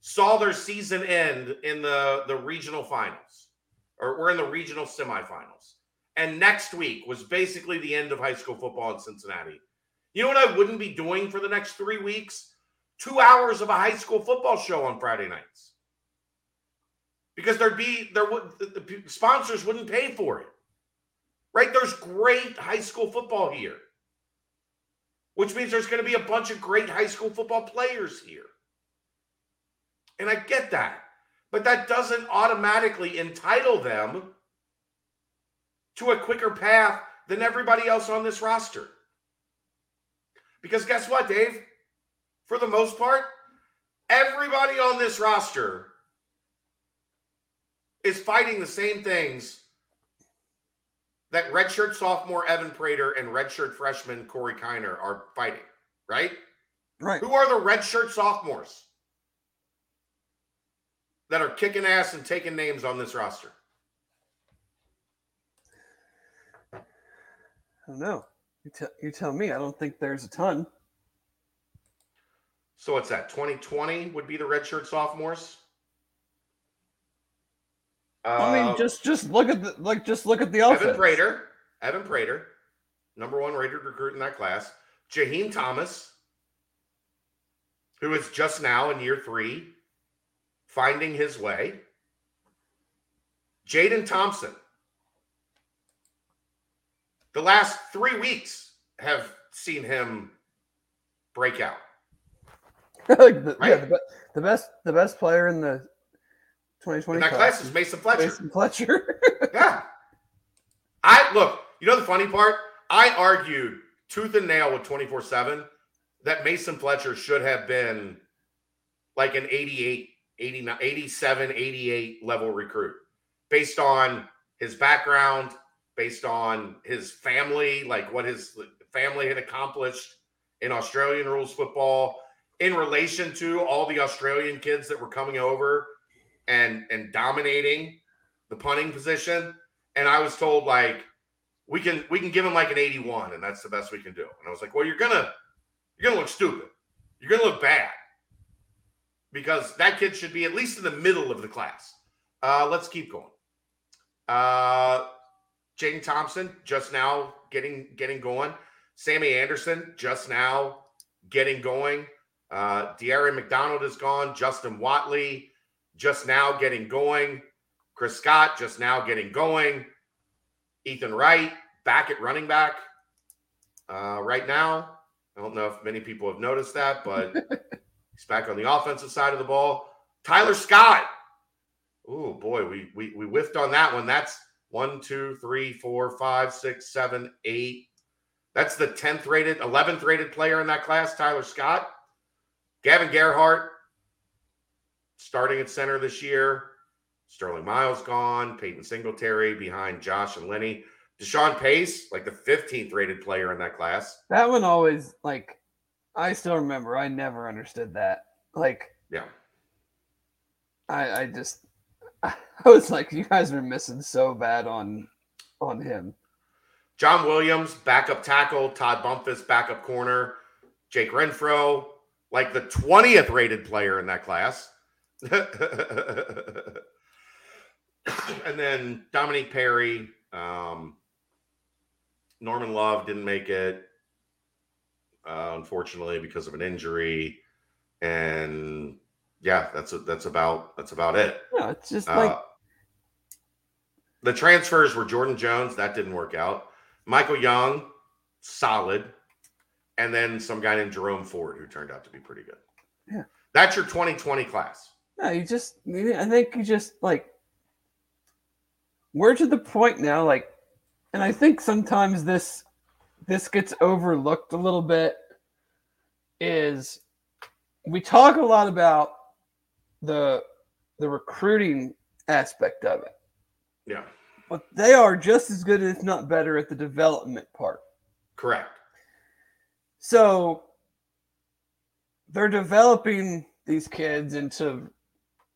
saw their season end in the the regional finals or we're in the regional semifinals and next week was basically the end of high school football in Cincinnati. You know what I wouldn't be doing for the next three weeks? Two hours of a high school football show on Friday nights. Because there'd be there would the, sponsors wouldn't pay for it. Right? There's great high school football here. Which means there's going to be a bunch of great high school football players here. And I get that. But that doesn't automatically entitle them to a quicker path than everybody else on this roster. Because guess what, Dave? For the most part, everybody on this roster is fighting the same things that redshirt sophomore Evan Prater and redshirt freshman Corey Kiner are fighting, right? Right. Who are the redshirt sophomores that are kicking ass and taking names on this roster? I don't know. You, te- you tell me. I don't think there's a ton. So what's that? 2020 would be the redshirt sophomores. I Uh, mean, just just look at the like just look at the offense. Evan Prater, Evan Prater, number one rated recruit in that class. Jaheim Thomas, who is just now in year three, finding his way. Jaden Thompson. The last three weeks have seen him break out. like the, yeah, the, the best the best player in the 2020 And that class is Mason Fletcher. Mason Fletcher. Yeah. I look, you know the funny part? I argued tooth and nail with 24 7 that Mason Fletcher should have been like an 88, 89, 87, 88 level recruit based on his background, based on his family, like what his family had accomplished in Australian rules football in relation to all the Australian kids that were coming over and and dominating the punting position. And I was told like we can we can give him like an 81 and that's the best we can do. And I was like, "Well, you're to you're to look stupid. You're to look bad." Because that kid should be at least in the middle of the class. Uh, let's keep going. Uh, Jaden Thompson just now getting getting going. Sammy Anderson just now getting going. Uh, De'Aaron McDonald is gone. Justin Watley just now getting going. Chris Scott just now getting going. Ethan Wright back at running back uh, right now. I don't know if many people have noticed that, but he's back on the offensive side of the ball. Tyler Scott. Oh boy, we, we we whiffed on that one. That's one, two, three, four, five, six, seven, eight. That's the 10th rated, 11th rated player in that class, Tyler Scott. Gavin Gerhardt starting at center this year. Sterling Miles gone. Peyton Singletary behind Josh and Lenny. Deshawn Pace, like the 15th rated player in that class. that one always like I still remember. I never understood that. Like Yeah. I I just I was like, you guys are missing so bad on on him. John Williams, backup tackle. Todd Bumpus, backup corner. Jake Renfro, like the 20th rated player in that class. and then Dominique Perry, um, Norman Love didn't make it, uh, unfortunately, because of an injury. And yeah, that's that's about that's about it. No, it's just like Uh, the transfers were Jordan Jones, that didn't work out. Michael Young, solid. And then some guy named Jerome Ford, who turned out to be pretty good. Yeah. That's your 2020 class. No, you just I think you just like we're to the point now, like and I think sometimes this this gets overlooked a little bit is we talk a lot about the the recruiting aspect of it. Yeah, but they are just as good if not better at the development part. Correct. so they're developing these kids into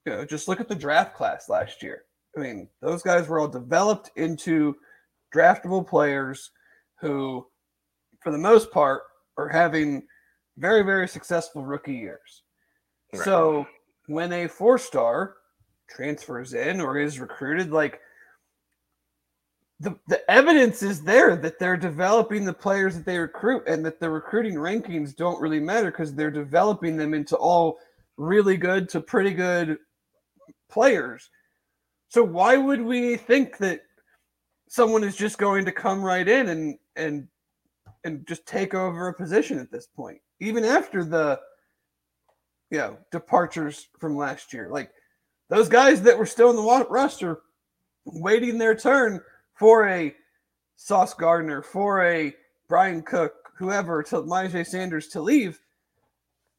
you know just look at the draft class last year i mean those guys were all developed into draftable players who for the most part are having very very successful rookie years Right. so when a four star transfers in or is recruited like the, the evidence is there that they're developing the players that they recruit and that the recruiting rankings don't really matter because they're developing them into all really good to pretty good players. So why would we think that someone is just going to come right in and and and just take over a position at this point, even after the you know departures from last year? Like those guys that were still in the roster waiting their turn for a Sauce Gardner, for a Bryan Cook, whoever, to Myjay Sanders to leave,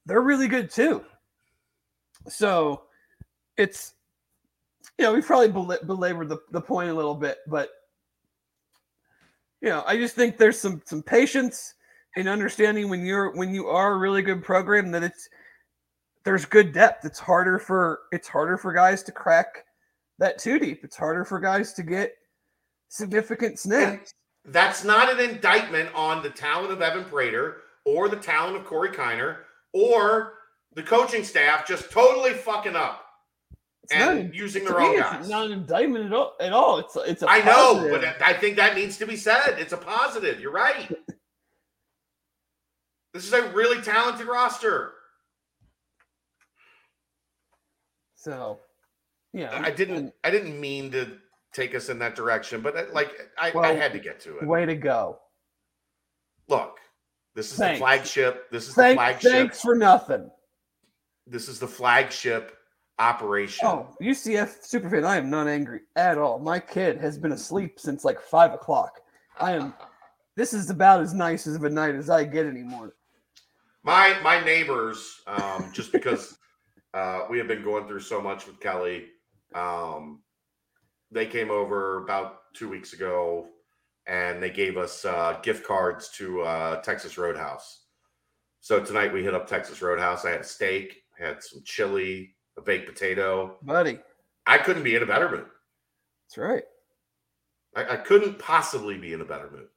they're really good too. So it's, you know, we probably bel- belabored the, the point a little bit, but, you know, I just think there's some some patience and understanding when you're when you are a really good program that it's there's good depth. It's harder for it's harder for guys to crack that two deep. It's harder for guys to get significant snaps. That's not an indictment on the talent of Evan Prater or the talent of Corey Kiner or the coaching staff just totally fucking up It's not, using the me, wrong it's guys. not an indictment at all. At all. It's it's a I know, but I think that needs to be said. It's a positive. You're right. This is a really talented roster. so yeah, I didn't. I didn't mean to take us in that direction, but uh, like I, I had to get to it. way to go. Look, this is Thanks. the flagship. This is the flagship. thanks for nothing. this is the flagship operation. Oh, UCF superfan, I am not angry at all. My kid has been asleep since like five o'clock. I am. This is about as nice of a night as I get anymore. My my neighbors, um, just because uh, we have been going through so much with Kelly, um, they came over about two weeks ago, and they gave us uh, gift cards to uh, Texas Roadhouse. So tonight we hit up Texas Roadhouse. I had a steak, had some chili, a baked potato. Buddy, I couldn't be in a better mood. that's right. I, I couldn't possibly be in a better mood.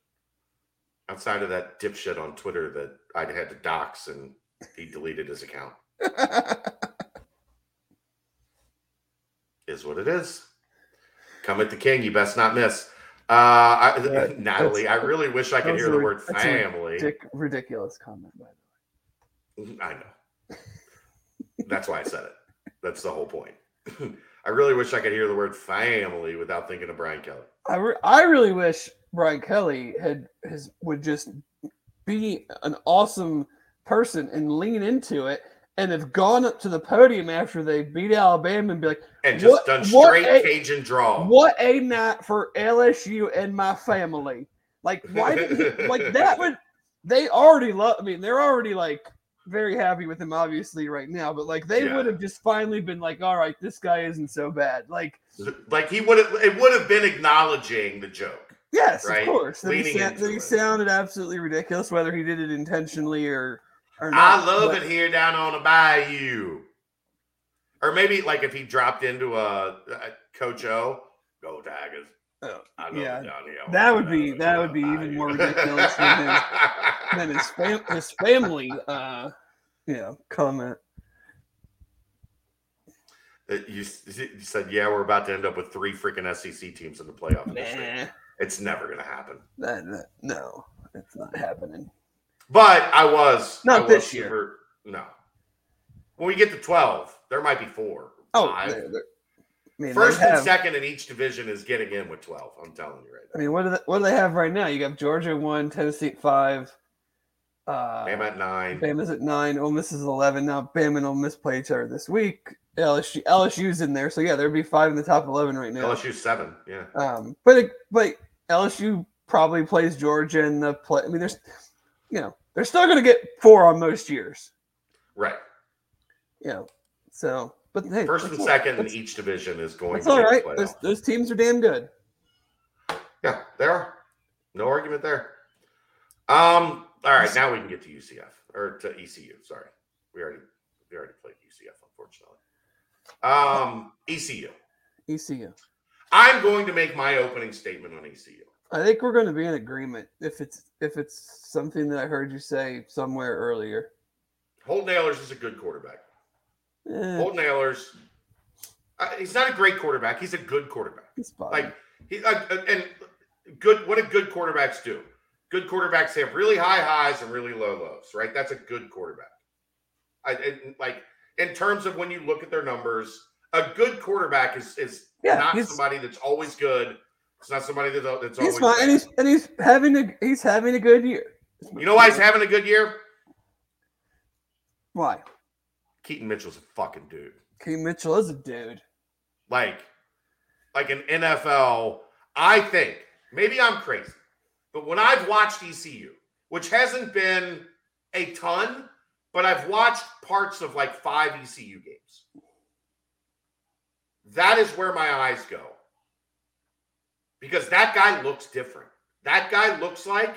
Outside of that dipshit on Twitter that I'd had to dox and he deleted his account. Is what it is. Come at the king, you best not miss. Uh, I, Yeah, Natalie, I really wish I could hear a- the word family. Ridic- ridiculous comment, by the way. I know. That's why I said it. That's the whole point. I really wish I could hear the word family without thinking of Brian Kelly. I, re- I really wish Brian Kelly had his would just be an awesome person and lean into it and have gone up to the podium after they beat Alabama and be like, And just What- done straight a- Cajun draw. "What a night for LSU and my family!" Like, why did he, like that would they already love? I mean, they're already like very happy with him, obviously, right now. But like, they Yeah. would have just finally been like, "All right, this guy isn't so bad." Like, Like he would have it would have been acknowledging the joke. Yes, right? of course. That he, Leaning sa- into that he it. sounded absolutely ridiculous, whether he did it intentionally or or not. I love but- it here down on the bayou. Or maybe like if he dropped into a, a Coach O, go Tigers. Oh, yeah, that would be- that would be even more ridiculous than his- Then his fam- his family, uh, you know, comment. Uh, you, you said, yeah, we're about to end up with three freaking SEC teams in the playoff. Nah, It's never going to happen. that, that- no, it's not happening. But I was Not I was this year. super- no. When we get to twelve, there might be four. Oh, five. they're- they're- I mean, First and have, second in each division is getting in with twelve. I'm telling you right now. I mean, what do they, what do they have right now? You got Georgia one, Tennessee at five. Uh. Bama at nine. Bama's at nine. Ole Miss is eleven. Now Bama and Ole Miss play each other this week. LSU LSU's in there, so yeah, there'd be five in the top eleven right now. LSU seven. Yeah. Um, but it, but LSU probably plays Georgia in the play. I mean, there's, you know, they're still going to get four on most years. Right. You know, so but hey, First and second in each division is going That's to all the Those, those teams are damn good. Yeah, there are. No argument there. Um, all right, now we can get to UCF or to ECU. Sorry. We already we already played UCF, unfortunately. Um, ECU. ECU. I'm going to make my opening statement on ECU. I think we're going to be in agreement if it's if it's something that I heard you say somewhere earlier. Holton Ahlers is a good quarterback. Eh, Holton Ahlers, uh, he's not a great quarterback. He's a good quarterback. Like he uh, uh, and good. What do good quarterbacks do? Good quarterbacks have really high highs and really low lows, right? That's a good quarterback. I and, like in terms of when you look at their numbers, a good quarterback is is Yeah, not somebody that's always good. It's not somebody that's, that's he's always. fine, and he's and he's having a he's having a good year. you know why he's having a good year? Why? Keaton Mitchell's a fucking dude. Keaton Mitchell is a dude. like like an NFL. I think maybe I'm crazy, but when I've watched ECU, which hasn't been a ton, but I've watched parts of like five ECU games. That is where my eyes go. Because that guy looks different. That guy looks like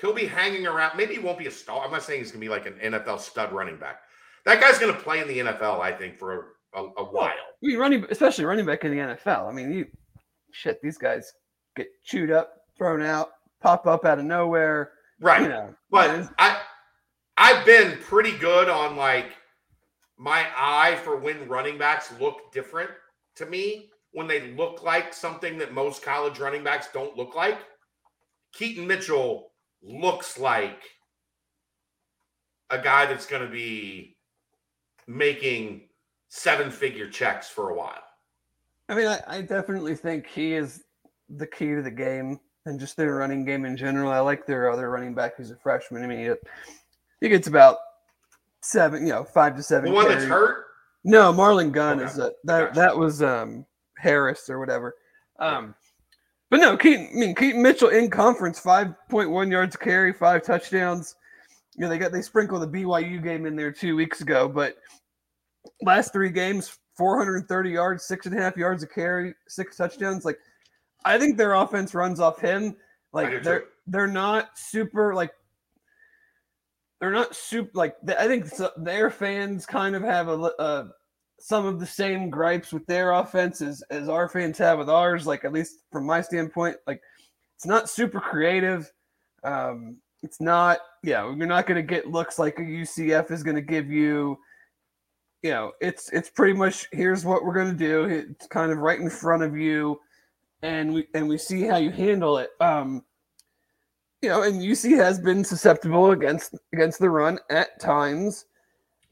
he'll be hanging around. Maybe he won't be a star. I'm not saying he's going to be like an NFL stud running back. That guy's going to play in the NFL, I think, for a, a, a while. Mean, running, especially running back in the NFL. I mean, you shit, these guys get chewed up, thrown out, pop up out of nowhere. Right. You know, But it's- I I've been pretty good on like my eye for when running backs look different to me when they look like something that most college running backs don't look like. Keaton Mitchell looks like a guy that's going to be making seven figure checks for a while. I mean, I, I definitely think he is the key to the game and just their running game in general. I like their other running back who's a freshman. I mean, he, he gets about seven, you know, five to seven. The one that's hurt. No, Marlon Gunn Okay. is a, that. Gotcha. That was um Harris or whatever. Um, but no, Keaton. I mean, Keaton Mitchell in conference, five point one yards carry, five touchdowns. You know, they got they sprinkled the BYU game in there two weeks ago, but last three games, four hundred and thirty yards, six and a half yards a carry, six touchdowns. Like, I think their offense runs off him. Like they're too. they're not super like they're not super like I think their fans kind of have a, li- uh, some of the same gripes with their offense as, as our fans have with ours. Like at least from my standpoint, like it's not super creative. Um, it's not yeah you're not going to get looks like a UCF is going to give you. You know, it's it's pretty much here's what we're going to do. It's kind of right in front of you, and we and we see how you handle it. Um, you know, and UC has been susceptible against against the run at times,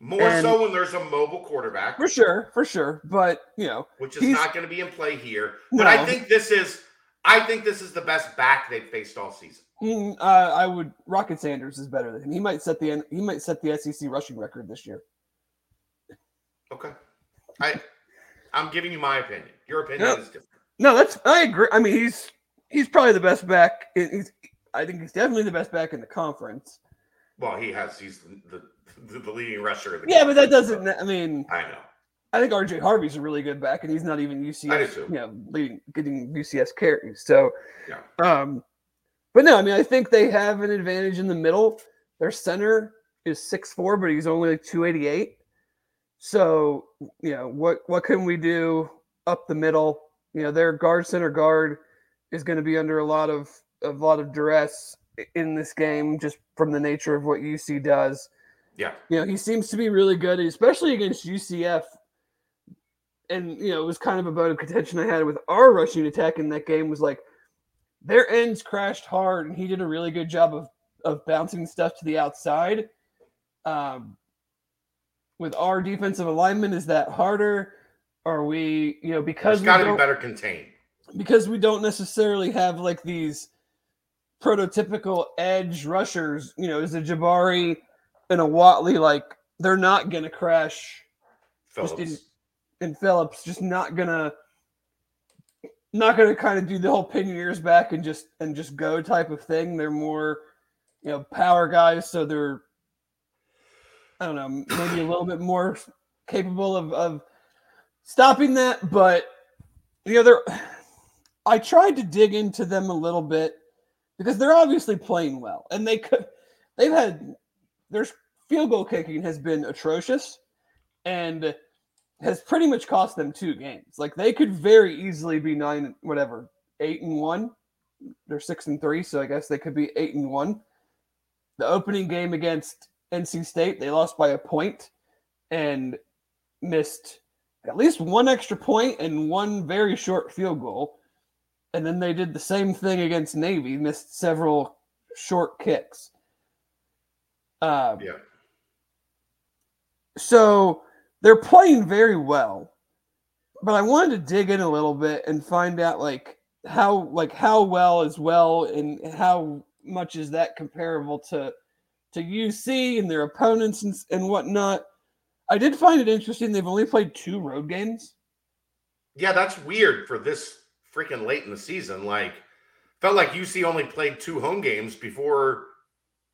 More And- so when there's a mobile quarterback, for sure, for sure. But you know, which is not going to be in play here. But I think this is, I think this is the best back they've faced all season. Mm, uh, I would Rocket Sanders is better than him. He might set the he might set the SEC rushing record this year. Okay, I, I'm giving you my opinion. Your opinion Yep. is different. No, that's I agree. I mean, he's he's probably the best back. He's I think he's definitely the best back in the conference. Well, he has. He's the the, the leading rusher. Of the Yeah, but that doesn't. I mean, I know. I think RJ Harvey's a really good back, and he's not even UCS. You know, leading getting UCS carries. So, Yeah. um, but no, I mean, I think they have an advantage in the middle. Their center is six four, but he's only like two eighty eight. So, you know, what what can we do up the middle? You know, their guard center guard is going to be under a lot of a lot of duress in this game, just from the nature of what UC does Yeah, you know, he seems to be really good, especially against UCF. And you know, it was kind of a bone of contention I had with our rushing attack in that game was like their ends crashed hard, and he did a really good job of of bouncing stuff to the outside. Um, with our defensive alignment, is that harder? Are we, you know, because it's we got to be better contained. because we don't necessarily have like these prototypical edge rushers, you know, is a Jabari and a Watley like they're not gonna crash Phillips. just in, in Phillips, just not gonna not gonna kind of do the whole pin your ears back and just and just go type of thing. They're more, you know, power guys, so they're I don't know, maybe a little bit more capable of, of stopping that, but you know, they're I tried to dig into them a little bit because they're obviously playing well, and they could they've had their field goal kicking has been atrocious, and has pretty much cost them two games. Like they could very easily be nine, whatever, eight and one. They're six and three, so I guess they could be eight and one. The opening game against NC State, they lost by a point and missed at least one extra point and one very short field goal. And then they did the same thing against Navy, missed several short kicks. Um, Yeah. so they're playing very well, but I wanted to dig in a little bit and find out like how like how well is well and how much is that comparable to to UC and their opponents and, and whatnot. I did find it interesting. They've only played two road games. Yeah, that's weird for this freaking late in the season. Like, felt like UC only played two home games before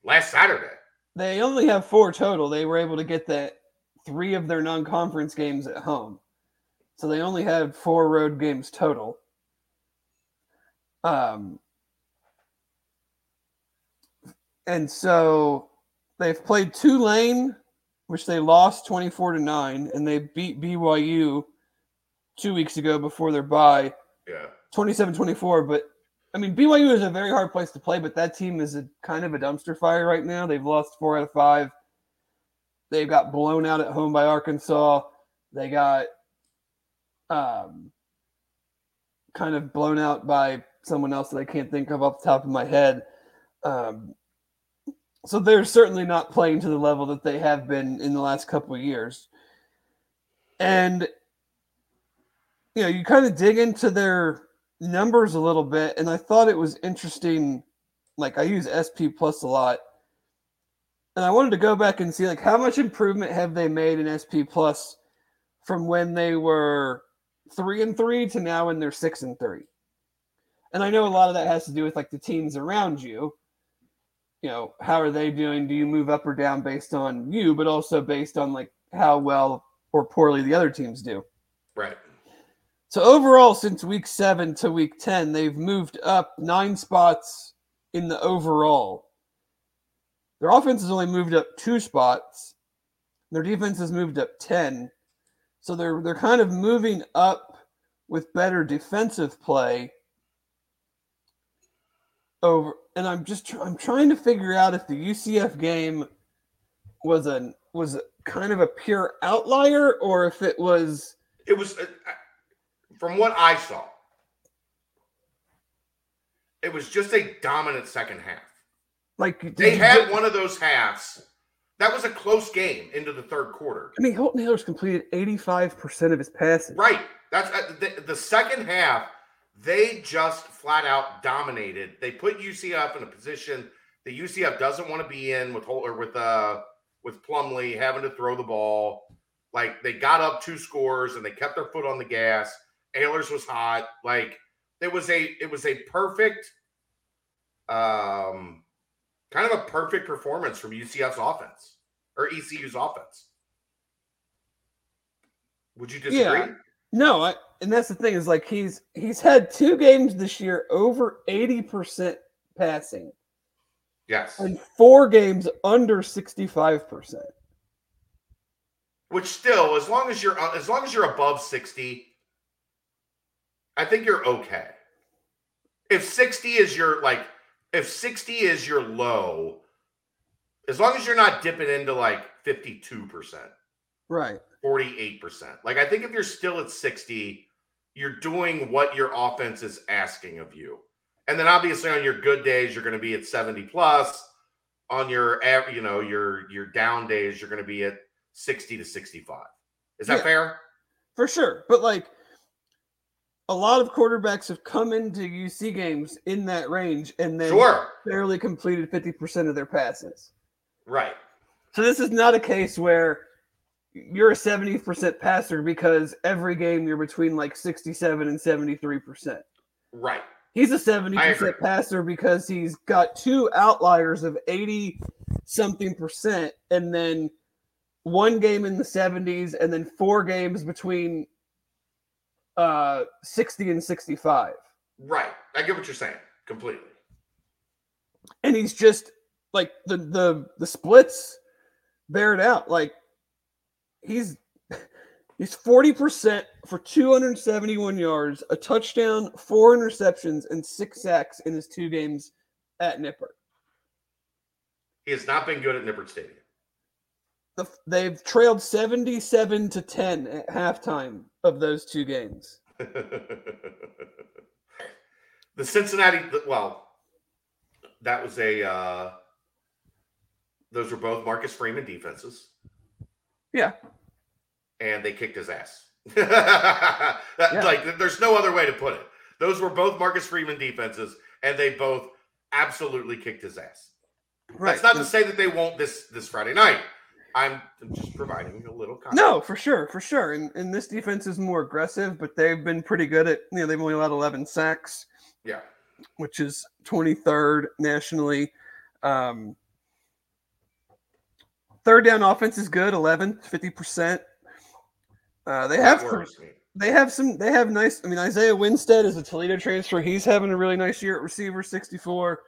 last Saturday. They only have four total. They were able to get that three of their non-conference games at home, so they only had four road games total. Um, and so they've played Tulane, which they lost twenty-four to nine, and they beat BYU two weeks ago before their bye. Yeah. 27-24 but i mean byu is a very hard place to play but that team is a kind of a dumpster fire right now they've lost four out of five they got blown out at home by arkansas they got um kind of blown out by someone else that i can't think of off the top of my head um so they're certainly not playing to the level that they have been in the last couple of years and you know, you kind of dig into their numbers a little bit, and I thought it was interesting. Like I use SP Plus a lot. And I wanted to go back and see like how much improvement have they made in SP Plus from when they were three and three to now when they're six and three. And I know a lot of that has to do with like the teams around you. You know, how are they doing? Do you move up or down based on you, but also based on like how well or poorly the other teams do. Right. So overall, since week seven to week ten, they've moved up nine spots in the overall. Their offense has only moved up two spots. Their defense has moved up ten. So they're they're kind of moving up with better defensive play. Over and I'm just I'm trying to figure out if the UCF game was a was kind of a pure outlier or if it was it was uh, from what I saw, it was just a dominant second half. Like they had get, one of those halves. That was a close game into the third quarter. I mean, Holton Ahlers completed 85% of his passes. Right. That's uh, the, the second half. They just flat out dominated. They put UCF in a position that UCF doesn't want to be in with or with uh with Plumlee having to throw the ball. Like they got up two scores and they kept their foot on the gas. Ahlers was hot. Like it was a it was a perfect um kind of a perfect performance from UCF's offense or ECU's offense. Would you disagree? Yeah. No, I, and that's the thing is like he's he's had two games this year over 80% passing. Yes. And four games under 65%. Which still as long as you're as long as you're above 60 I think you're okay. If 60 is your like if 60 is your low, as long as you're not dipping into like 52%. Right. 48%. Like I think if you're still at 60, you're doing what your offense is asking of you. And then obviously on your good days you're going to be at 70 plus. On your you know, your your down days you're going to be at 60 to 65. Is that yeah, fair? For sure. But like a lot of quarterbacks have come into UC games in that range and then sure. barely completed 50% of their passes. Right. So this is not a case where you're a 70% passer because every game you're between like 67 and 73%. Right. He's a 70% passer because he's got two outliers of 80 something percent and then one game in the 70s and then four games between uh 60 and 65. Right. I get what you're saying completely. And he's just like the the the splits bear it out. Like he's he's 40% for 271 yards, a touchdown, four interceptions, and six sacks in his two games at Nippert. He has not been good at Nippert Stadium. The, they've trailed 77 to 10 at halftime of those two games. the Cincinnati, well, that was a, uh, those were both Marcus Freeman defenses. Yeah. And they kicked his ass. that, yeah. Like, there's no other way to put it. Those were both Marcus Freeman defenses, and they both absolutely kicked his ass. Right. That's not to say that they won't this this Friday night. I'm just providing a little context. No, for sure, for sure. And, and this defense is more aggressive, but they've been pretty good at, you know, they've only allowed 11 sacks. Yeah. Which is 23rd nationally. Um, third down offense is good, 11, 50%. Uh, they have they have some they have nice I mean Isaiah Winstead is a Toledo transfer. He's having a really nice year at receiver 64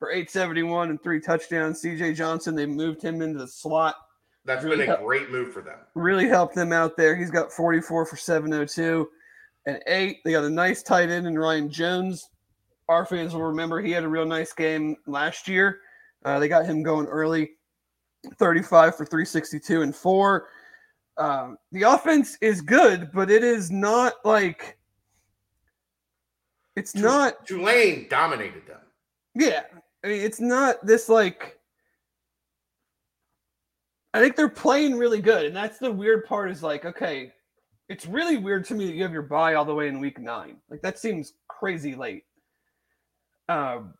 for 871 and three touchdowns. CJ Johnson, they moved him into the slot that's really been a great move for them. Really helped them out there. He's got 44 for 702 and eight. They got a nice tight end in Ryan Jones. Our fans will remember he had a real nice game last year. Uh, they got him going early, 35 for 362 and four. Um, the offense is good, but it is not like it's not Tulane dominated them. Yeah, I mean it's not this like I think they're playing really good, and that's the weird part. Is like, okay, it's really weird to me that you have your bye all the way in week nine. Like that seems crazy late. Um,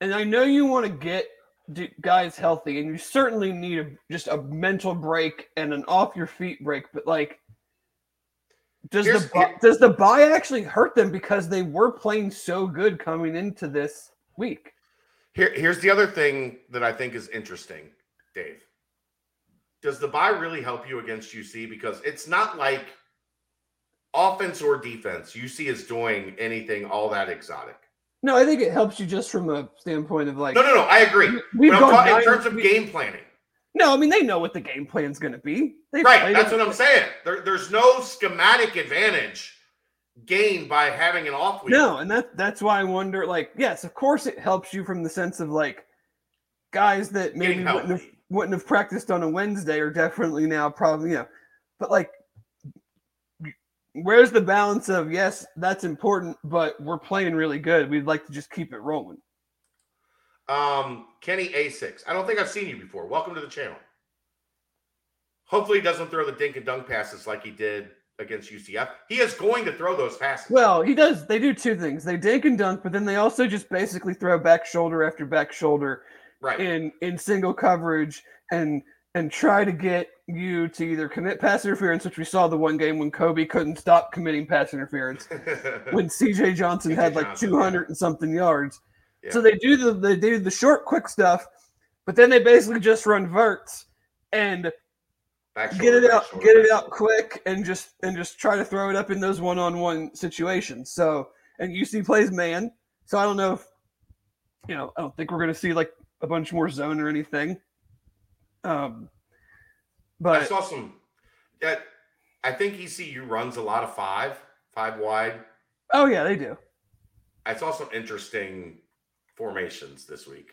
and I know you want to get guys healthy, and you certainly need a, just a mental break and an off your feet break. But like, does Here's- the bu- does the bye actually hurt them because they were playing so good coming into this week? Here, here's the other thing that I think is interesting, Dave. Does the buy really help you against UC? Because it's not like offense or defense, UC is doing anything all that exotic. No, I think it helps you just from a standpoint of like No, no, no. I agree. we- we've But I'm gone talking in terms of game planning. No, I mean they know what the game plan is going to be. They've Right. That's it. what I'm saying. There, there's no schematic advantage gained by having an off week. No, and that that's why I wonder. Like, yes, of course it helps you from the sense of like guys that maybe wouldn't have. Wouldn't have practiced on a Wednesday are definitely now probably you know, but like. Where's the balance of yes, that's important, but we're playing really good. We'd like to just keep it rolling. Um, Kenny A6. I don't think I've seen you before. Welcome to the channel. Hopefully, he doesn't throw the dink and dunk passes like he did against UCF. He is going to throw those passes. Well, he does. They do two things. They dink and dunk, but then they also just basically throw back shoulder after back shoulder right. in in single coverage and and try to get you to either commit pass interference, which we saw the one game when Kobe couldn't stop committing pass interference, when CJ Johnson CJ had like Johnson, 200 and something yards. Yeah. So they do the they do the short quick stuff, but then they basically just run verts and Back get it out shoulder, get it out quick and just and just try to throw it up in those one-on-one situations. So and UC plays man. So I don't know if you know, I don't think we're gonna see like a bunch more zone or anything. Um but I saw some. That I think ECU runs a lot of five, five wide. oh yeah, they do. I saw some interesting formations this week.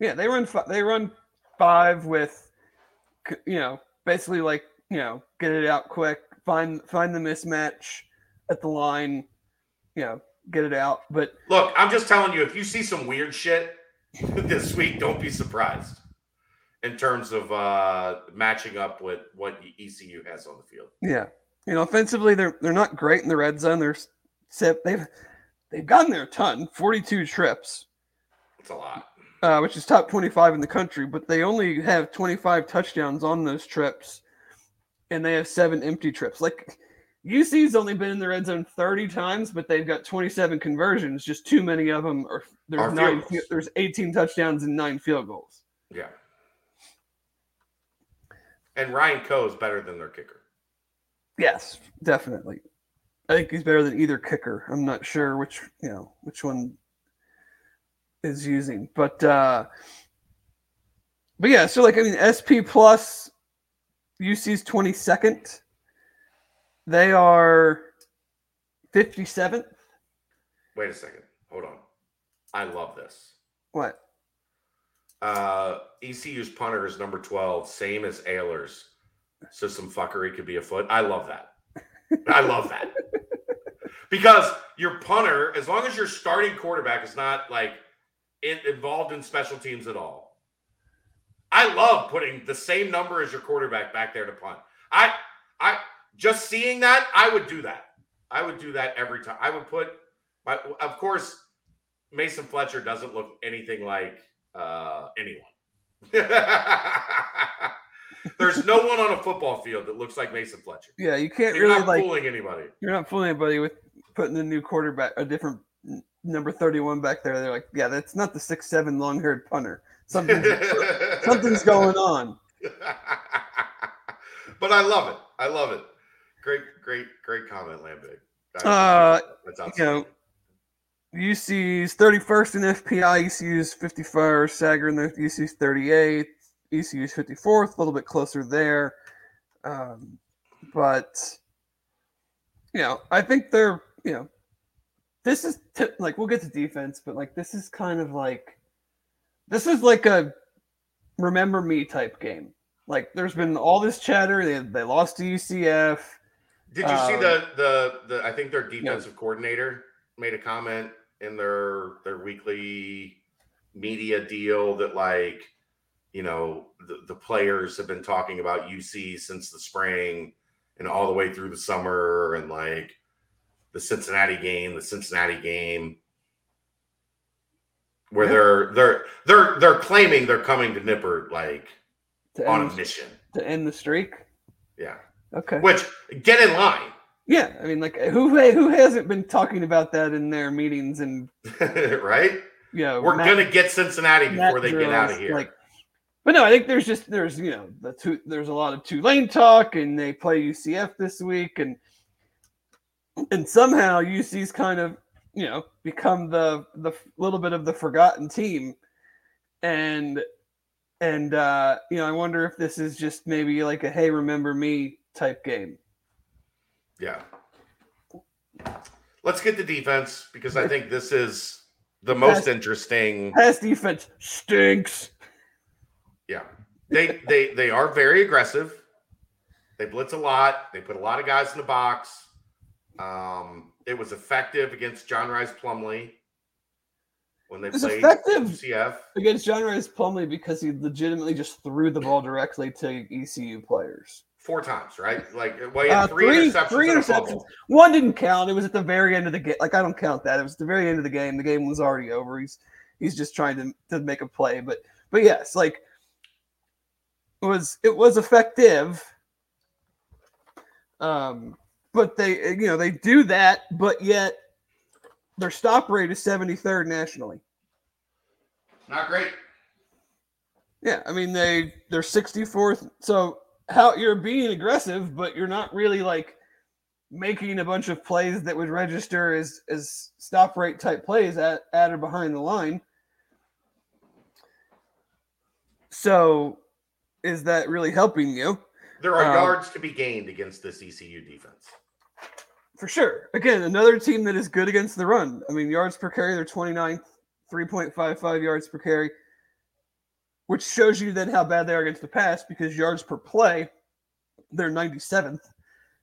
Yeah, they run fi- they run five with you know, basically like, you know, get it out quick, find find the mismatch at the line, you know, get it out. But Look, I'm just telling you, if you see some weird shit this week, don't be surprised in terms of uh matching up with what ECU has on the field. Yeah, you know, offensively they're they're not great in the red zone. They're s- they've they've gotten there a ton, forty two trips, It's a lot. uh, which is top twenty five in the country. But they only have twenty five touchdowns on those trips, and they have seven empty trips. Like UC's only been in the red zone thirty times, but they've got twenty seven conversions. Just too many of them. Are there's Are nine. goals. There's eighteen touchdowns and nine field goals. Yeah. And Ryan Coe is better than their kicker. Yes, definitely. I think he's better than either kicker. I'm not sure which you know which one is using, but uh but yeah. So like I mean, SP plus UC's 22nd. They are 57th. Wait a second. Hold on. I love this. What? Uh ECU's punter is number 12, same as Ahlers. So some fuckery could be afoot. I love that. I love that. Because your punter, as long as your starting quarterback is not like in, involved in special teams at all, I love putting the same number as your quarterback back there to punt. I, I just seeing that, I would do that. I would do that every time. I would put, my, of course, Mason Fletcher doesn't look anything like uh, anyone. There's no one on a football field that looks like Mason Fletcher. Yeah, you can't You're really not like fooling anybody. you're not fooling anybody with putting a new quarterback a different number 31 back there. They're like, yeah, that's not the six seven long haired punter. Something's something's going on. but I love it. I love it. Great, great, great comment, Lambig. That- Uh, that's you outstanding. know, UC's 31st in FPI, ECU's 51st, Sager in the UC's 38th, ECU's 54th, a little bit closer there. Um, but, you know, I think they're, you know, this is t- like, we'll get to defense, but like, this is kind of like, this is like a remember me type game. Like, there's been all this chatter. They, they lost to UCF. Did you see um, the, the the? I think their defensive coordinator made a comment in their their weekly media deal that like, you know, the, the players have been talking about UC since the spring and all the way through the summer, and like the Cincinnati game, the Cincinnati game. where Yeah. they're they're they're they're claiming they're coming to Nippert like To on a mission. to end the streak. Yeah. Okay. Which get in line, Yeah, I mean, like who who hasn't been talking about that in their meetings and right? know We're Matt- gonna get Cincinnati Matt before they get out of here. Like, but no, I think there's just there's you know the two there's a lot of Tulane talk and they play UCF this week and and somehow UC's kind of you know become the the little bit of the forgotten team and and uh you know I wonder if this is just maybe like a hey remember me type game. Yeah. Let's get the defense because I think this is the most interesting. Pass defense stinks. Yeah. They they they are very aggressive. They blitz a lot. They put a lot of guys in the box. Um, it was effective against John Rhys Plumlee when they It's played effective UCF. against John Rhys Plumlee because he legitimately just threw the ball directly to ECU players. Four times, right? Like well, Uh, three, three- interceptions three interceptions. One didn't count. It was at the very end of the game. Like I don't count that. It was the very end of the game. The game was already over. He's he's just trying to, to make a play. But but yes, like it was it was effective. Um, but they you know they do that, but yet their stop rate is 73rd nationally. Not great. Yeah, I mean they they're 64th. So how you're being aggressive, but you're not really like making a bunch of plays that would register as as stop rate type plays at at or behind the line. So is that really helping you? There are Um, yards to be gained against this ECU defense. For sure. Again, another team that is good against the run. I mean, yards per carry, they're 29th, 3.55 yards per carry, which shows you then how bad they are against the pass because yards per play, they're 97th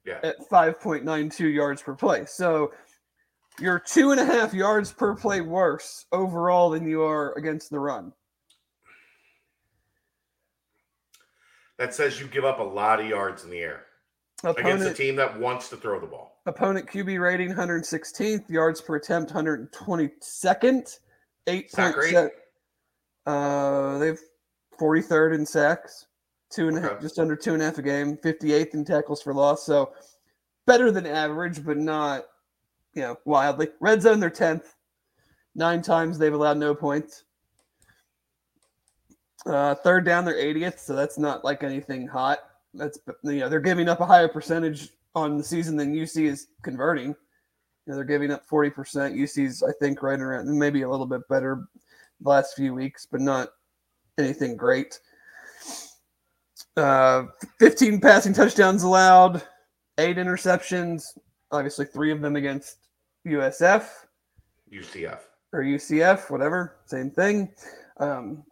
Yeah. at 5.92 yards per play. So you're two and a half yards per play worse overall than you are against the run. That says you give up a lot of yards in the air against a team that wants to throw the ball. opponent QB rating 116th, yards per attempt 122nd, eight Sack point rate? seven. Uh, they've 43rd in sacks, two and a half, Okay. just under two and a half a game, 58th in tackles for loss. So better than average, but not, you know, wildly. Red zone, they're 10th. Nine times they've allowed no points. Uh, third down, they're 80th, so that's not like anything hot. That's you know they're giving up a higher percentage on the season than UC is converting. You know, they're giving up 40%. UC's, I think, right around maybe a little bit better the last few weeks, but not anything great. Uh, 15 passing touchdowns allowed, eight interceptions, obviously three of them against USF UCF. or UCF, whatever, same thing. Um,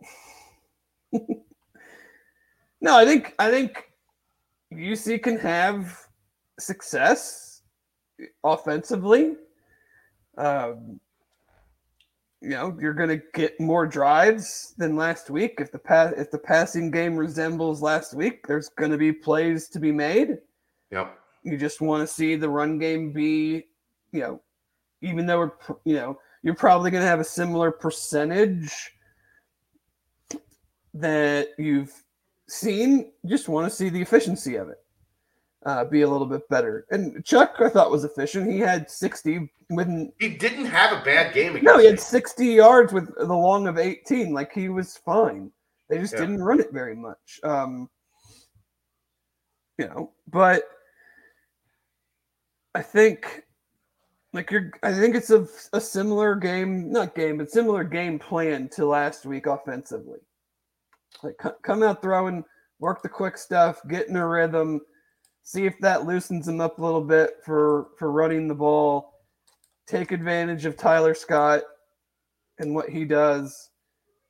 no, I think I think UC can have success offensively. Um, you know, you're going to get more drives than last week. If the pass if the passing game resembles last week, there's going to be plays to be made. Yep. You just want to see the run game be, you know, even though we're, you know, you're probably going to have a similar percentage that you've seen. You just want to see the efficiency of it uh, be a little bit better. And Chuck, I thought, was efficient. He had 60 with He didn't have a bad game no, he had 60 yards with the long of 18. Like he was fine. They just Yeah. didn't run it very much. Um, you know, but I think like you're I think it's a, a similar game, not game, but similar game plan to last week offensively. Like co- come out throwing, work the quick stuff, get in a rhythm, see if that loosens them up a little bit for for running the ball take advantage of Tyler Scott and what he does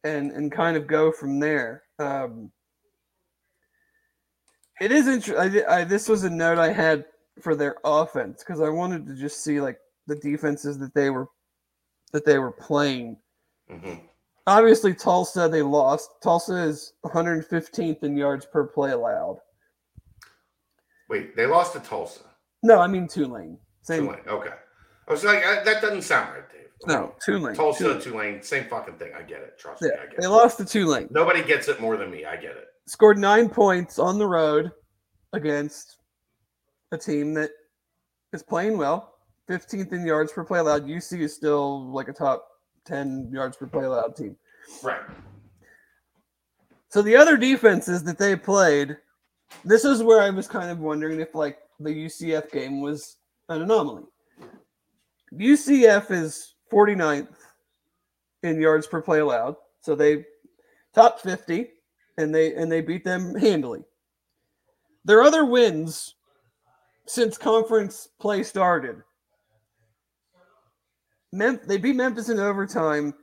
and and kind of go from there. Um, it is interesting. I, this was a note I had for their offense because I wanted to just see like the defenses that they were that they were playing. Mhm. Obviously, Tulsa they lost. Tulsa is 115th in yards per play allowed. Wait, they lost to Tulsa. No, I mean Tulane. Same. Tulane. Okay. I was like, I, that doesn't sound right, Dave. No, Tulane. Tulsa, Tulane. Tulane, same fucking thing. I get it. Trust me, I get they it. lost to Tulane. Nobody gets it more than me. I get it. Scored nine points on the road against a team that is playing well. 15th in yards per play allowed. UC is still like a top 10 yards per play allowed team. Right. So the other defenses that they played, this is where I was kind of wondering if like the UCF game was an anomaly. UCF is 49th in yards per play allowed. So they top 50 and they and they beat them handily. Their other wins since conference play started. Mem- they beat Memphis in overtime.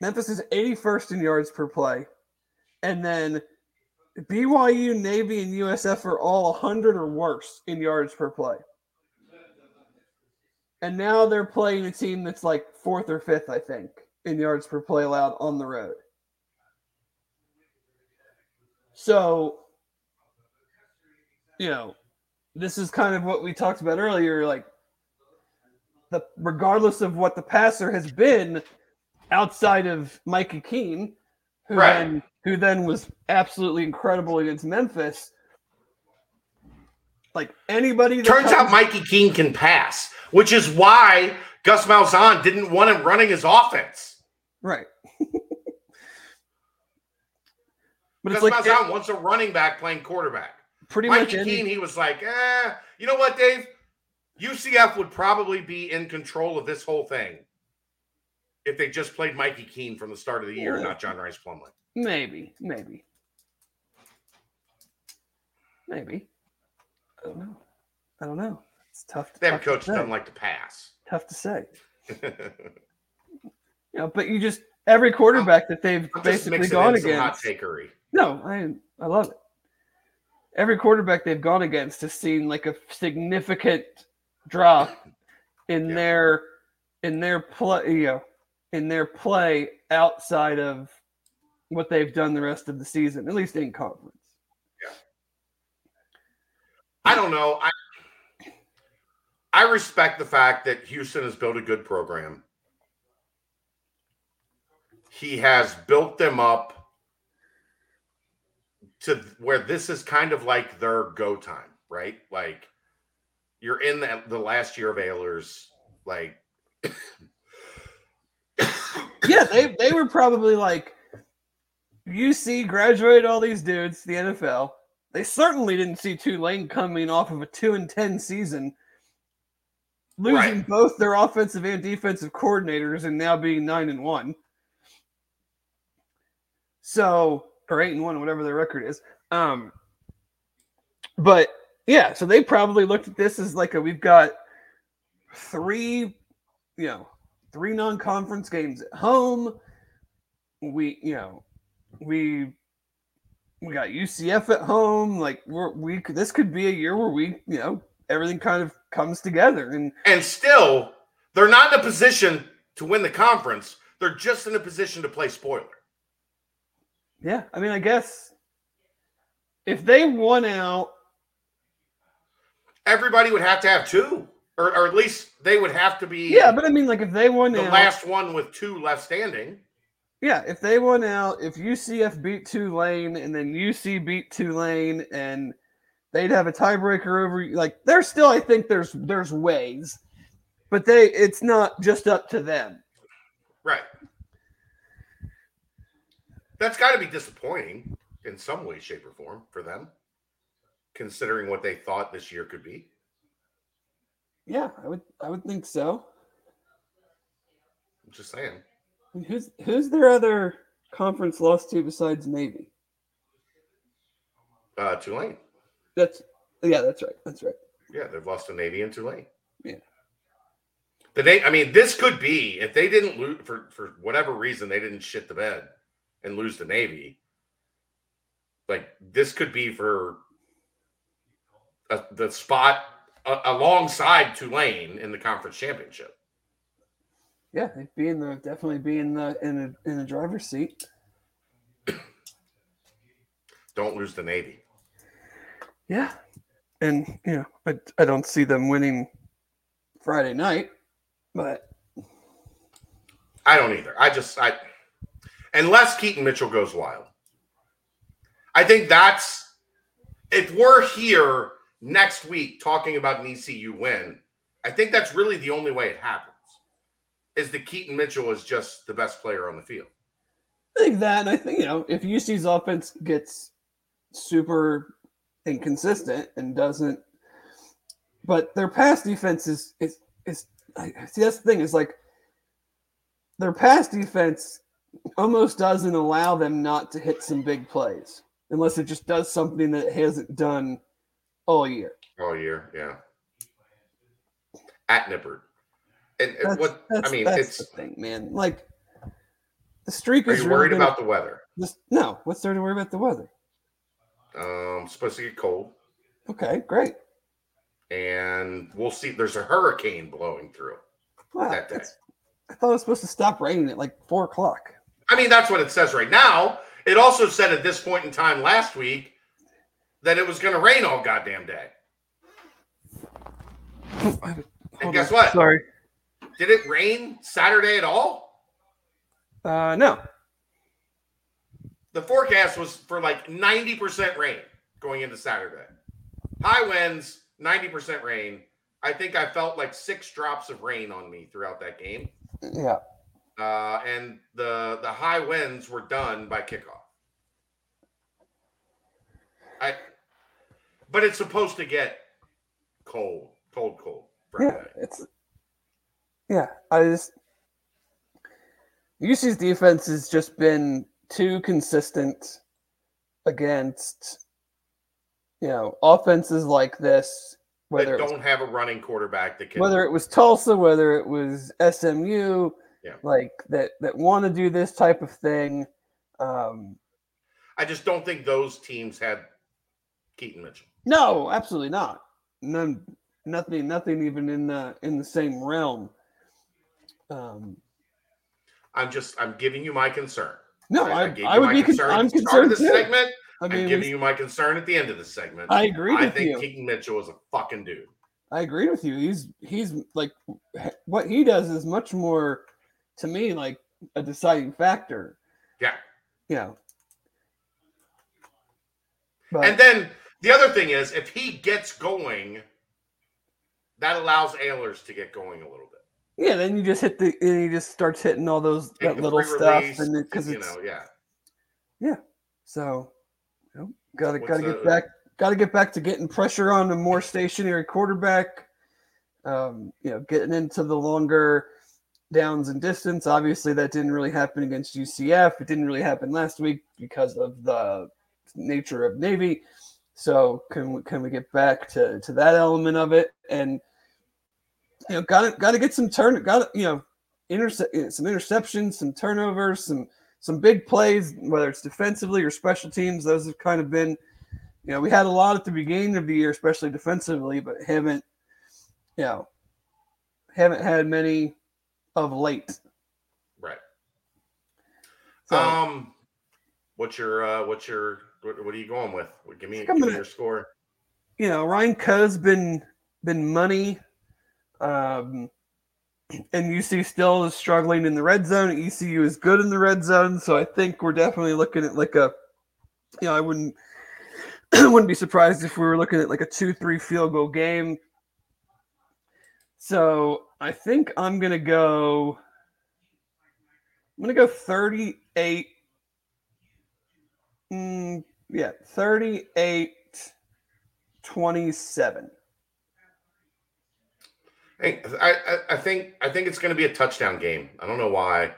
Memphis is 81st in yards per play. And then BYU, Navy, and USF are all 100 or worse in yards per play. And now they're playing a team that's like fourth or fifth, I think, in yards per play allowed on the road. So, you know, this is kind of what we talked about earlier. Like, the regardless of what the passer has been outside of Mikey Keene, who Right. then who then was absolutely incredible against Memphis. Like anybody that Turns out Mikey Keene can pass, which is why Gus Malzahn didn't want him running his offense. right. but Gus it's like Malzahn wants a running back playing quarterback. pretty much Mikey Keene, he was like, eh, you know what, Dave? UCF would probably be in control of this whole thing if they just played Mikey Keene from the start of the year, Yeah. not John Rhys Plumlee. maybe, maybe, maybe. I don't know. I don't know. It's tough. To, a tough to coach that say. doesn't like to pass. Tough to say. You know, but you just every quarterback that they've I'm basically gone in some hot against. takery. No, I I love it. Every quarterback they've gone against has seen like a significant drop in Yeah. their in their play, you know, in their play outside of what they've done the rest of the season, at least in conference. Yeah. I don't know. I I respect the fact that Houston has built a good program. He has built them up to where this is kind of like their go time, right? Like you're in the, the last year of Ahlers, like Yeah, they they were probably like UC graduated all these dudes to the NFL. They certainly didn't see Tulane coming off of a two and ten season, losing Right. both their offensive and defensive coordinators, and now being nine and one. So or eight and one, whatever their record is. Um, but yeah, so they probably looked at this as like a we've got three, you know, three non-conference games at home. We, you know, we we got UCF at home. Like we're we this could be a year where we, you know, everything kind of comes together. And and still they're not in a position to win the conference. They're just in a position to play spoiler. yeah, I mean, I guess if they won out, Everybody would have to have two, or, or at least they would have to be yeah, but I mean, like if they won the out, last one with two left standing. yeah, if they won out, if UCF beat Tulane and then UC beat Tulane and they'd have a tiebreaker over like there's still I think there's there's ways, but they it's not just up to them. Right. That's got to be disappointing in some way, shape, or form for them, considering what they thought this year could be. Yeah, I would I would think so. I'm just saying. Who's who's their other conference lost to besides Navy? Uh, Tulane. That's yeah, that's right. That's right. Yeah, they've lost to Navy and Tulane. Yeah. The Na- I mean, this could be if they didn't lose for for whatever reason they didn't shit the bed and lose the Navy. Like this could be for a, the spot a, alongside Tulane in the conference championship. Yeah, they'd be in the definitely be in the in a in the driver's seat. Don't lose the Navy. Yeah, and you know I I don't see them winning Friday night, but I don't either. I just I unless Keaton Mitchell goes wild. I think that's if we're here next week talking about an ECU win, I think that's really the only way it happens. Is that Keaton Mitchell is just the best player on the field. I think that, and I think you know, if UC's offense gets super inconsistent and doesn't, but their pass defense is is is see that's the thing is like their pass defense almost doesn't allow them not to hit some big plays unless it just does something that it hasn't done all year. All year, yeah. At Nippert. And what I mean, that's it's the thing, man. Like the streak are is you really worried gonna- about the weather? Just, no, what's there to worry about the weather? Um, supposed to get cold, Okay, great. and we'll see. There's a hurricane blowing through. Wow, That day. I thought it was supposed to stop raining at like four o'clock. I mean, that's what it says right now. It also said at this point in time last week that it was going to rain all goddamn day. Hold guess on. what? Sorry. Did it rain Saturday at all? Uh, no. The forecast was for like 90% rain going into Saturday. High winds, 90% rain. I think I felt like six drops of rain on me throughout that game. Yeah. Uh, and the the high winds were done by kickoff. I, but it's supposed to get cold, cold, cold. Yeah, it's yeah. I just UC's defense has just been too consistent against you know offenses like this. Whether was, don't have a running quarterback that can. whether it was Tulsa, whether it was SMU, Yeah. like that that want to do this type of thing. Um, I just don't think those teams had Keaton Mitchell. No, absolutely not. None, nothing, nothing even in the in the same realm. Um, I'm just I'm giving you my concern. no, I, gave I, you would my be. Con- concern I'm at the start of concerned this too. segment. I I'm giving you my concern at the end of the segment. I agree I think you. Keaton Mitchell is a fucking dude. I agree with you. He's he's like what he does is much more to me like a deciding factor. Yeah. Yeah. But And then the other thing is, if he gets going, that allows Ahlers to get going a little bit. yeah, then you just hit the and he just starts hitting all those that little stuff and because you it's know, yeah. so you know, gotta What's gotta get back gotta get back to getting pressure on a more stationary quarterback. Um, you know, getting into the longer downs and distance. Obviously, that didn't really happen against UCF. It didn't really happen last week because of the nature of Navy. So can we can we get back to to that element of it and you know got to got to get some turn got you know intercept some interceptions, some turnovers, some some big plays, whether it's defensively or special teams. Those have kind of been, you know, we had a lot at the beginning of the year, especially defensively, but haven't, you know, haven't had many of late. Right. So Um, what's your uh, what's your what, what are you going with? Give me, give me your score. you know, Ryan Coe's been been money. Um, and UC still is struggling in the red zone. ECU is good in the red zone, so I think we're definitely looking at like a, you know, I wouldn't wouldn't be surprised if we were looking at like a two-three field goal game. So I think I'm gonna go. I'm gonna go 38. Mm, yeah, 38 27. Hey, I, I, I think I think it's going to be a touchdown game. I don't know why.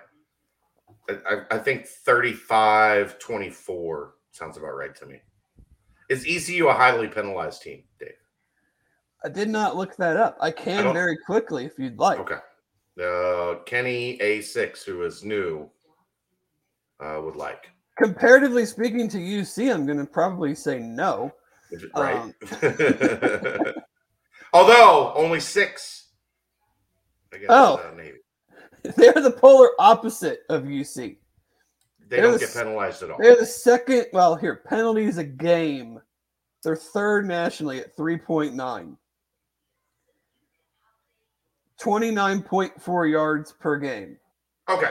I, I, I think 35-24 sounds about right to me. Is ECU a highly penalized team, Dave? I did not look that up. I I can don't- very quickly if you'd like. Okay. Uh, Kenny A6, who is new, uh, would like. Comparatively speaking to UC, I'm going to probably say no. Right? Um, Although only six. against, Oh. uh, They're the polar opposite of UC. They don't They're get penalized at all. They're the second, well, here, penalties a game. They're third nationally at 3.9. 29.4 yards per game. Okay.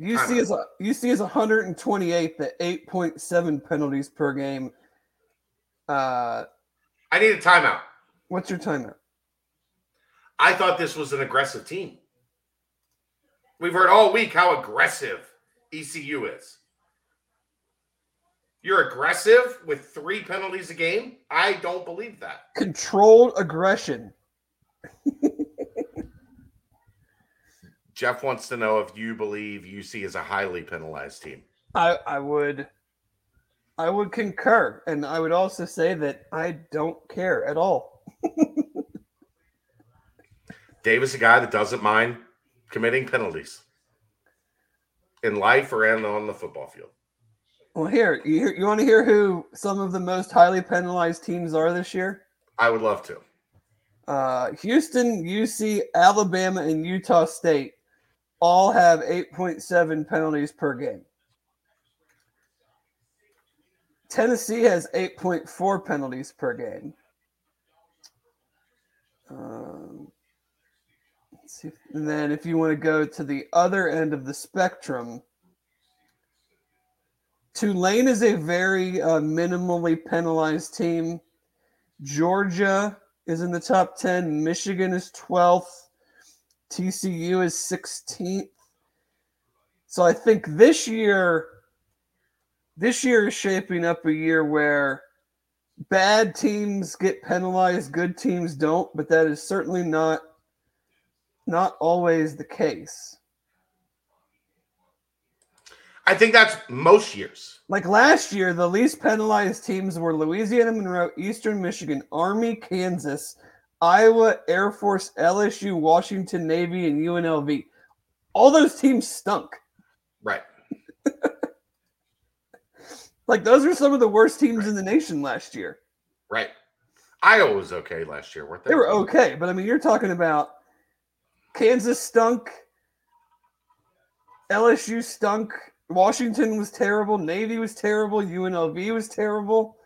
UC is a, UC is 128th at 8.7 penalties per game. Uh, I need a timeout. what's your timeout? I thought this was an aggressive team. We've heard all week how aggressive ECU is. You're aggressive with three penalties a game? I don't believe that. Controlled aggression. Jeff wants to know if you believe UC is a highly penalized team. I I would I would concur, and I would also say that I don't care at all. Dave is a guy that doesn't mind committing penalties in life or and on the football field. Well, here you you want to hear who some of the most highly penalized teams are this year? I would love to. Uh, Houston, UC, Alabama, and Utah State all have 8.7 penalties per game. Tennessee has 8.4 penalties per game. Um. And then if you want to go to the other end of the spectrum, Tulane is a very uh, minimally penalized team. Georgia is in the top 10. Michigan is 12th. TCU is 16th. So I think this year, this year is shaping up a year where bad teams get penalized, good teams don't, but that is certainly not not always the case. I think that's most years. Like last year, the least penalized teams were Louisiana Monroe, Eastern Michigan, Army, Kansas, Iowa, Air Force, LSU, Washington Navy, and UNLV. All those teams stunk. Right. Like those are some of the worst teams in the nation last year. Right. Iowa was okay last year, weren't they? They were okay, but I mean, you're talking about Kansas stunk, LSU stunk, Washington was terrible, Navy was terrible, UNLV was terrible.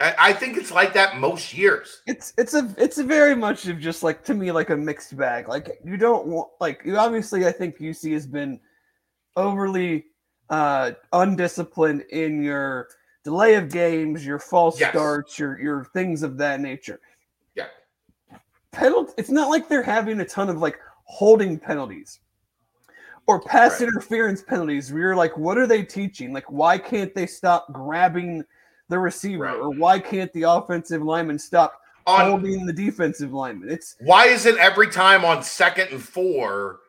I, I think it's like that most years. It's it's a it's a very much of just like to me like a mixed bag. Like you don't want like you obviously I think UC has been overly uh undisciplined in your delay of games, your false Yes. starts, your your things of that nature. Yeah. Penalty it's not like they're having a ton of like holding penalties or pass Right. interference penalties where you're like, what are they teaching? Like, why can't they stop grabbing the receiver? Right. Or why can't the offensive lineman stop On holding the defensive lineman? It's why is it every time on second and four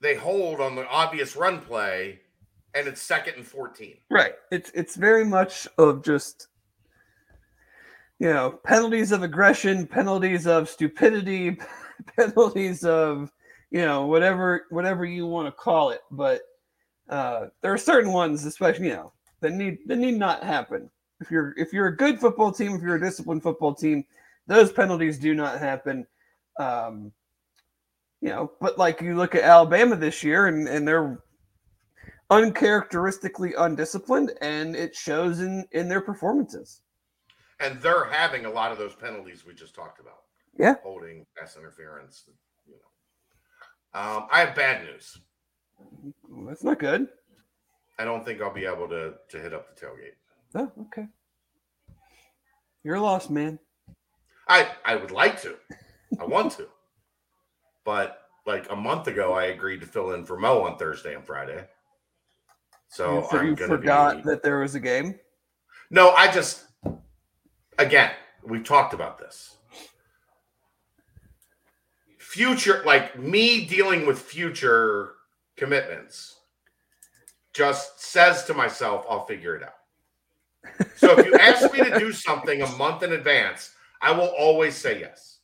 they hold on the obvious run play and it's second and 14? right. It's it's very much of just you know penalties of aggression, penalties of stupidity, penalties of you know whatever whatever you want to call it. But uh, there are certain ones, especially you know that need that need not happen. If you're if you're a good football team, if you're a disciplined football team, those penalties do not happen. Um, you know, but like you look at Alabama this year, and and they're uncharacteristically undisciplined, and it shows in in their performances. And they're having a lot of those penalties we just talked about. Yeah. Holding, pass interference, you know. Um, I have bad news. That's not good. I don't think I'll be able to to hit up the tailgate. Oh, okay. You're lost, man. I I would like to. I want to. But like a month ago, I agreed to fill in for Mo on Thursday and Friday. So I'm you forgot be. that there was a game. No, I just again, we've talked about this. Future, like me dealing with future commitments, just says to myself, I'll figure it out. So if you ask me to do something a month in advance, I will always say yes.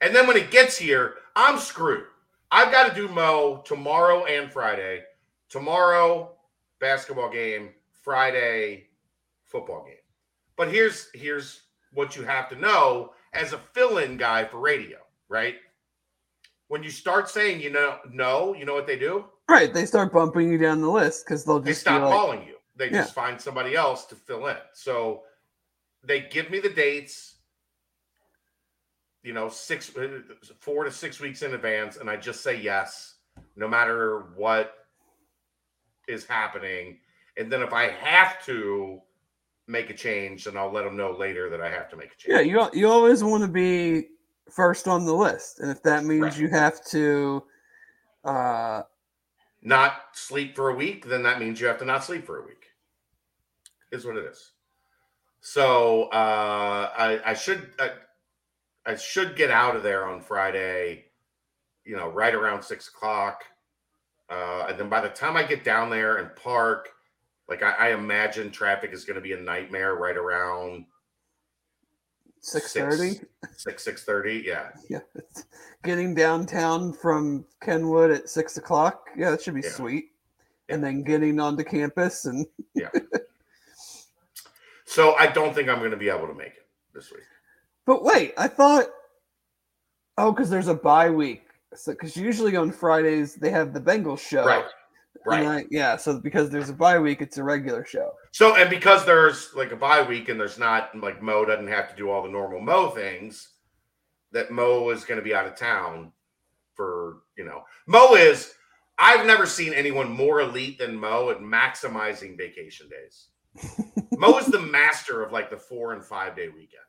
And then when it gets here, I'm screwed. I've got to do Mo tomorrow and Friday. Tomorrow, basketball game. Friday, football game. But here's here's what you have to know as a fill-in guy for radio, right? When you start saying you know no, you know what they do? Right. They start bumping you down the list because they'll They just be stop like, calling you. They just find somebody else to fill in. So they give me the dates. you know, six, uh, four to six weeks in advance, and I just say yes, no matter what is happening. And then if I have to make a change, then I'll let them know later that I have to make a change. Yeah, you you always want to be first on the list, and if that means Right. you have to, uh, Not sleep for a week, then that means you have to not sleep for a week. Is what it is. So uh, I, I should I, I should get out of there on Friday, you know, right around six o'clock. Uh, and then by the time I get down there and park, like I, I imagine traffic is going to be a nightmare right around six thirty. six six thirty. Yeah, Yeah, getting downtown from Kenwood at six o'clock. Yeah, that should be Yeah. sweet. And then getting onto campus and so I don't think I'm going to be able to make it this week. But wait, I thought. Oh, because there's a bye week. So, because usually on Fridays they have the Bengals show. Right, right. I- yeah. So because there's a bye week, it's a regular show. So and because there's like a bye week and there's not like Mo doesn't have to do all the normal Mo things, that Mo is going to be out of town for you know Mo is. I've never seen anyone more elite than Mo at maximizing vacation days. Mo is the master of like the four and five day weekend.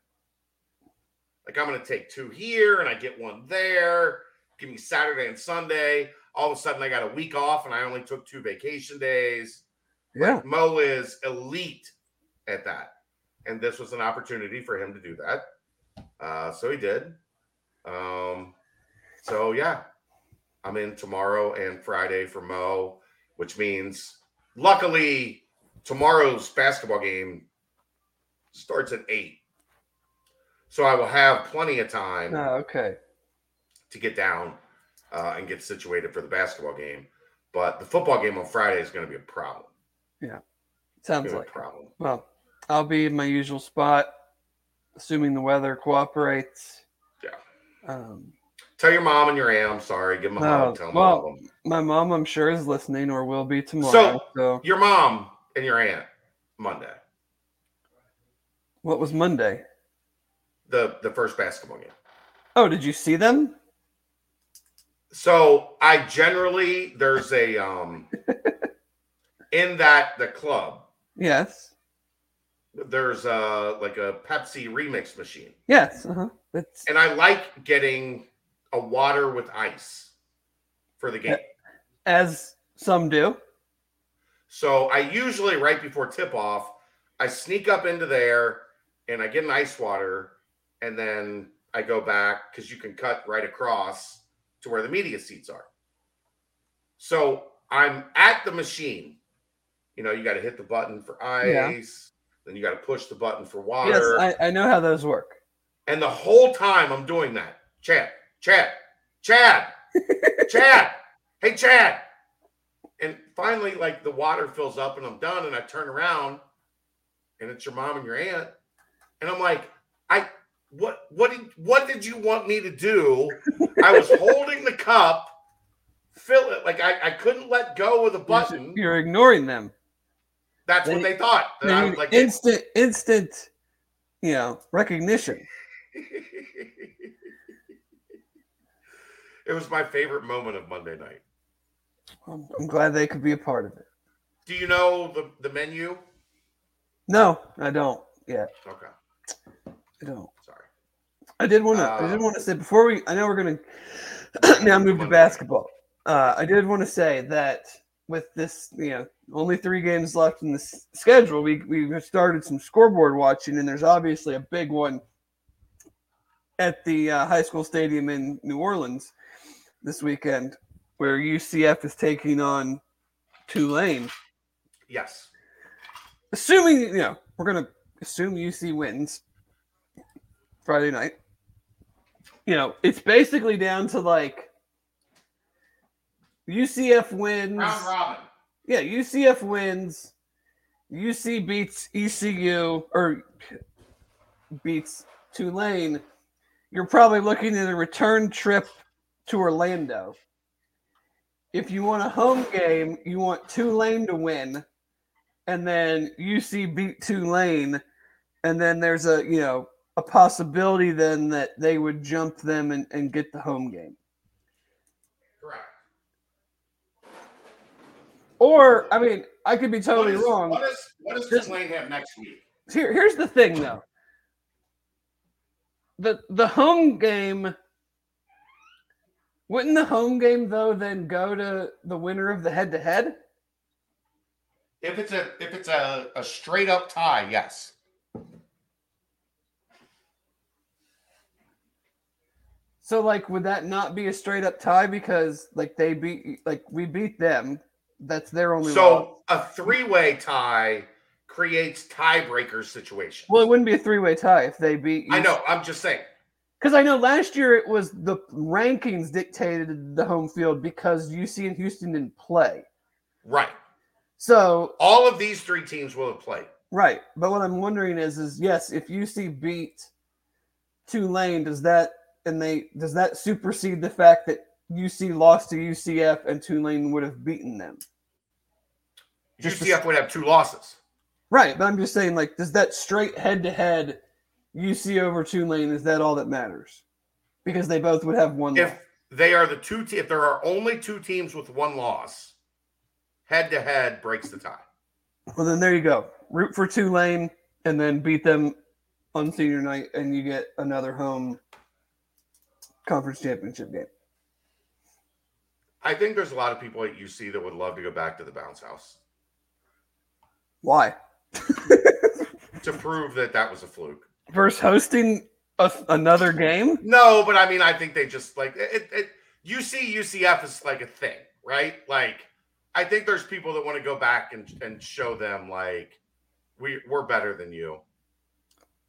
Like I'm going to take two here and I get one there. Give me Saturday and Sunday. All of a sudden I got a week off and I only took two vacation days. Yeah. Like, Mo is elite at that. And this was an opportunity for him to do that. Uh, so he did. Um, so yeah, I'm in tomorrow and Friday for Mo, which means luckily tomorrow's basketball game starts at eight. So I will have plenty of time Oh, okay. to get down uh, and get situated for the basketball game. But the football game on Friday is going to be a problem. Yeah, sounds like. a problem. Well, I'll be in my usual spot, assuming the weather cooperates. Yeah. Um, Tell your mom and your aunt I'm sorry. Give them a hug. Oh, Tell them well- them. my mom, I'm sure, is listening or will be tomorrow. So, Your mom and your aunt Monday, what was Monday? the the first basketball game. Oh, did you see them? So I generally there's a um in that the club Yes. there's a like a Pepsi remix machine, Yes. Uh-huh. It's and I like getting a water with ice for the game. as some do. So I usually right before tip off, I sneak up into there and I get an ice water, and then I go back because you can cut right across to where the media seats are. So I'm at the machine. You know, you got to hit the button for ice, Yeah. then you got to push the button for Yes, water. I, I know how those work. and the whole time I'm doing that, Chad, Chad, Chad, Chad, hey, Chad. And finally, like the water fills up and I'm done. And I turn around and it's your mom and your aunt. And I'm like, I, what, what did, what did you want me to do? I was holding the cup, fill it. Like I, I couldn't let go of the button. You're ignoring them. That's what they thought. That I They was like, instant, instant, you know, recognition. it was my favorite moment of Monday night. I'm, I'm glad they could be a part of it. Do you know the, the menu? No, I don't. Yeah, Okay. I don't. Sorry. I did want to. I did Uh, want to say before we. I know we're gonna now move to basketball. Uh, I did want to say that with this, you know, only three games left in the schedule, we we started some scoreboard watching, and there's obviously a big one at the uh, high school stadium in New Orleans this weekend, where UCF is taking on Tulane. Yes. assuming you know we're gonna assume UC wins Friday night. You know, it's basically down to like UCF wins. Round robin. Yeah, UCF wins. UC beats ECU or beats Tulane. You're probably looking at a return trip to Orlando. If you want a home game, you want Tulane to win, and then UC beat Tulane, and then there's a you know a possibility then that they would jump them and, and get the home game. Correct. Or, I mean, I could be totally what is, wrong. What, is, what does Just- Tulane have next week? Here, here's the thing, though. The the home game. Wouldn't the home game though then go to the winner of the head to head? If it's a if it's a, a straight up tie, yes. So like, would that not be a straight up tie because like they beat like we beat them? That's their only. loss. So a three way tie creates tiebreaker situation. well, it wouldn't be a three way tie if they beat. I know. I'm just saying. Because I know last year it was the rankings dictated the home field because UC and Houston didn't play. Right. So All of these three teams will have played. Right. But what I'm wondering is is yes, if UC beat Tulane, does that and they does that supersede the fact that UC lost to UCF and Tulane would have beaten them? Just UCF would have two losses. Right, but I'm just saying, like, does that straight head to head UC over Tulane is that all that matters? Because they both would have one. If loss. they are the two, te- if there are only two teams with one loss, head to head breaks the tie. Well, then there you go. Root for Tulane and then beat them on senior night, and you get another home conference championship game. I think there's a lot of people at UC that would love to go back to the bounce house Why? to prove that that was a fluke. Versus hosting a, another game. No, but I mean, I think they just like it, it. UC UCF is like a thing, right? Like, I think there's people that want to go back and and show them like we we're better than you.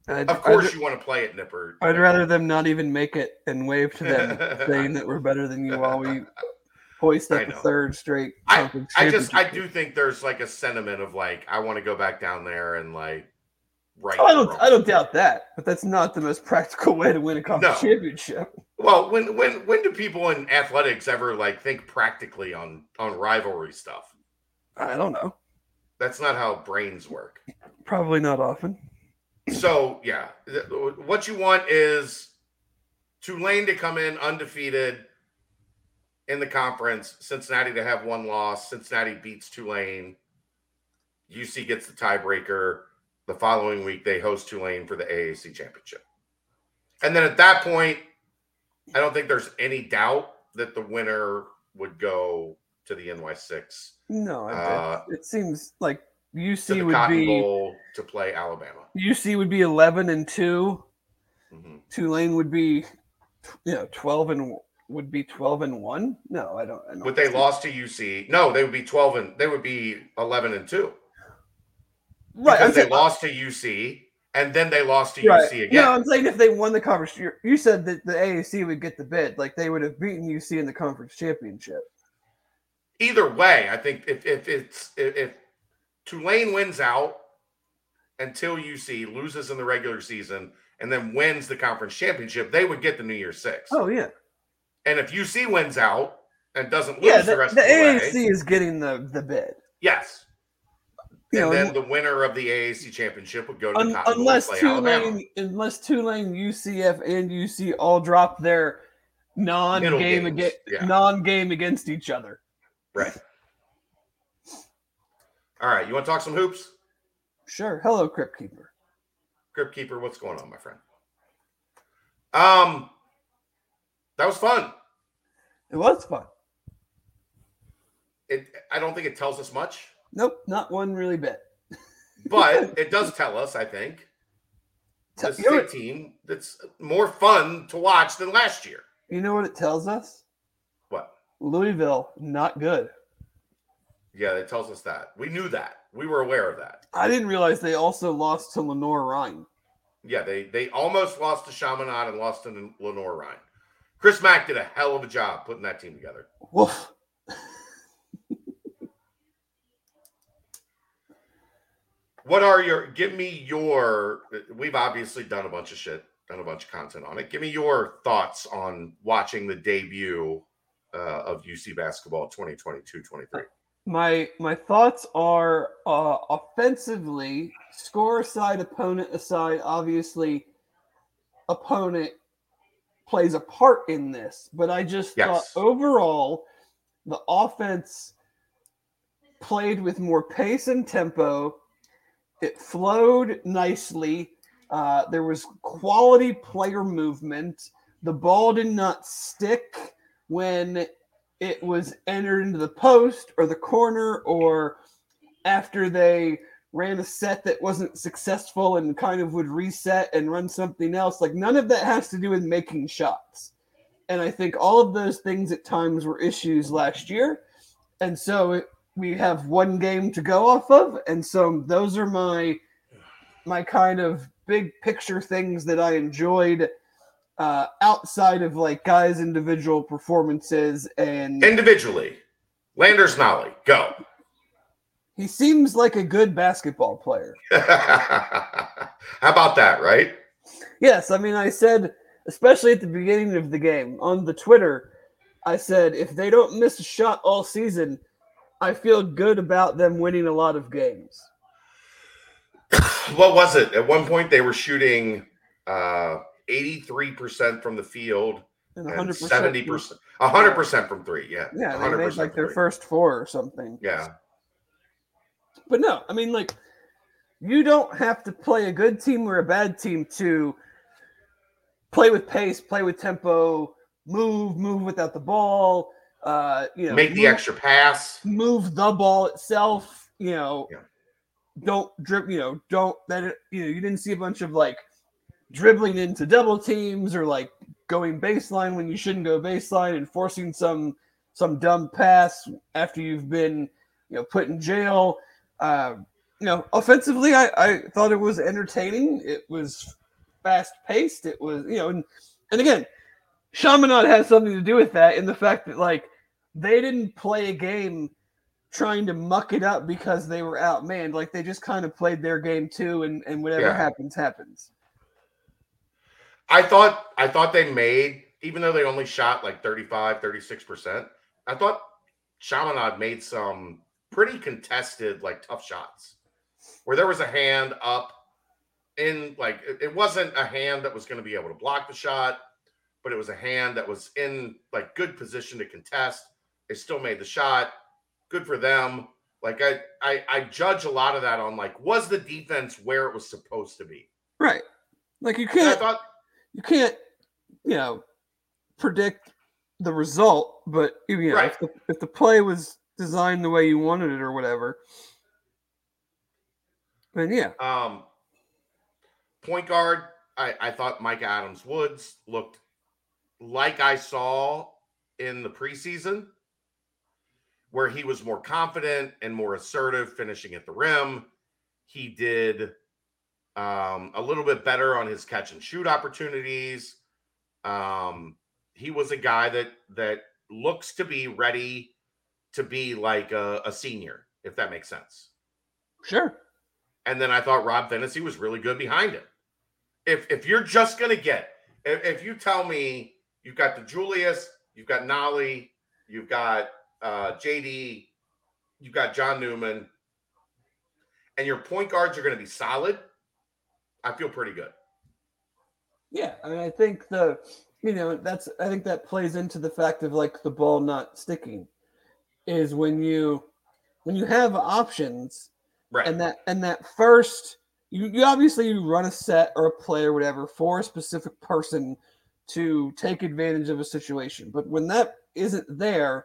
I'd, Of course, I'd, you want to play at Nippert. I'd rather them not even make it and wave to them, saying that we're better than you while we hoist up the third straight. I, I just I do think there's like a sentiment of like I want to go back down there and like right. Oh, I don't. I don't doubt that, but that's not the most practical way to win a conference No. championship. Well, when when when do people in athletics ever like think practically on on rivalry stuff? I don't know. That's not how brains work. Probably not often. So yeah, what you want is Tulane to come in undefeated in the conference, Cincinnati to have one loss, Cincinnati beats Tulane, UC gets the tiebreaker. The following week they host Tulane for the AAC championship. And then at that point, I don't think there's any doubt that the winner would go to the NY6 No, Uh, it seems like UC would Cotton be Bowl to play Alabama. UC would be eleven and two. Mhm. Tulane would be, you know, twelve and would be twelve and one. No, I don't. I don't Would they lost to UC? No, they would be 12 and they would be 11 and 2. Right, Because they lost to UC and then they lost to right. UC again. No, I'm saying if they won the conference, you said that the AAC would get the bid, like they would have beaten UC in the conference championship. Either way, I think if if it's if, if Tulane wins out until UC loses in the regular season and then wins the conference championship, they would get the New Year's Six. Oh yeah, And if UC wins out and doesn't lose yeah. the The, rest the of the AAC way, is getting the the bid. yes. You and know, then the winner of the AAC championship would go to the Un- Cotton Bowl unless and play Alabama. Tulane, unless Tulane, UCF, and UC all drop their non-game against yeah. non-game against each other. Right. All right. You want to talk some hoops? Sure. Hello, Crypt Keeper. Crypt Keeper, what's going on, my friend? Um, that was fun. It was fun. It I don't think it tells us much, Nope, not one really bit. but it does tell us, I think, this you, know is a team that's more fun to watch than last year. you know what it tells us? What? Louisville, not good. Yeah, it tells us that. We knew that. We were aware of that. I didn't realize they also lost to Lenoir-Rhyne. Yeah, they they almost lost to Chaminade and lost to Lenoir-Rhyne. Chris Mack did a hell of a job putting that team together. Woof. What are your give me your we've obviously done a bunch of shit, done a bunch of content on it. Give me your thoughts on watching the debut uh, of UC basketball 2022-23. My my thoughts are uh, offensively, score aside, opponent aside. Obviously, opponent plays a part in this, but I just Yes. thought overall the offense played with more pace and tempo. It flowed nicely. Uh, there was quality player movement. The ball did not stick when it was entered into the post or the corner or after they ran a set that wasn't successful and kind of would reset and run something else. Like none of that has to do with making shots. And I think all of those things at times were issues last year. And so it, we have one game to go off of. And so those are my my kind of big picture things that I enjoyed uh, outside of like guys' individual performances and Individually, Landers Nolley, go. he seems like a good basketball player. How about that, right? Yes, I mean I said especially at the beginning of the game on the Twitter, I said if they don't miss a shot all season, I feel good about them winning a lot of games. What was it? At one point, they were shooting uh, 83% from the field And and 100% 70%, 100% from three. Yeah. Yeah, they 100% made like their three. first four or something. Yeah. But no, I mean, like, you don't have to play a good team or a bad team to play with pace, play with tempo, move, move without the ball. Uh, you know, Make the move, extra pass. move the ball itself. You know, Yeah. don't drip. You know, don't that. It, you know, you didn't see a bunch of like dribbling into double teams or like going baseline when you shouldn't go baseline and forcing some some dumb pass after you've been you know put in jail. Uh, you know, offensively, I, I thought it was entertaining. It was fast paced. It was you know, and and again, Chaminade has something to do with that in the fact that like they didn't play a game trying to muck it up because they were outmanned. Like they just kind of played their game too, and and whatever Yeah. happens happens. I thought I thought they made, even though they only shot like 35, 36%, I thought Chaminade made some pretty contested, like tough shots where there was a hand up in like it wasn't a hand that was going to be able to block the shot, but it was a hand that was in like good position to contest. They still made the shot. Good for them. Like I, I I judge a lot of that on like was the defense where it was supposed to be. Right. Like you can't thought you can't you know predict the result, but you know Right. if the if the play was designed the way you wanted it or whatever, then yeah, Um, point guard, I, I thought Mika Adams-Woods looked like I saw in the preseason, where he was more confident and more assertive finishing at the rim. He did um, a little bit better on his catch and shoot opportunities. Um, he was a guy that that looks to be ready to be like a, a senior, if that makes sense. sure. And then I thought Rob Phinisee was really good behind him. If if you're just gonna get, if, if you tell me you've got DeJulius, you've got Nolley, you've got uh, JD, you've got John Newman, and your point guards are going to be solid, I feel pretty good. Yeah, I mean, I think the you know that's I think that plays into the fact of like the ball not sticking is when you when you have options Right. and that and that first you, you obviously you run a set or a play or whatever for a specific person to take advantage of a situation but when that isn't there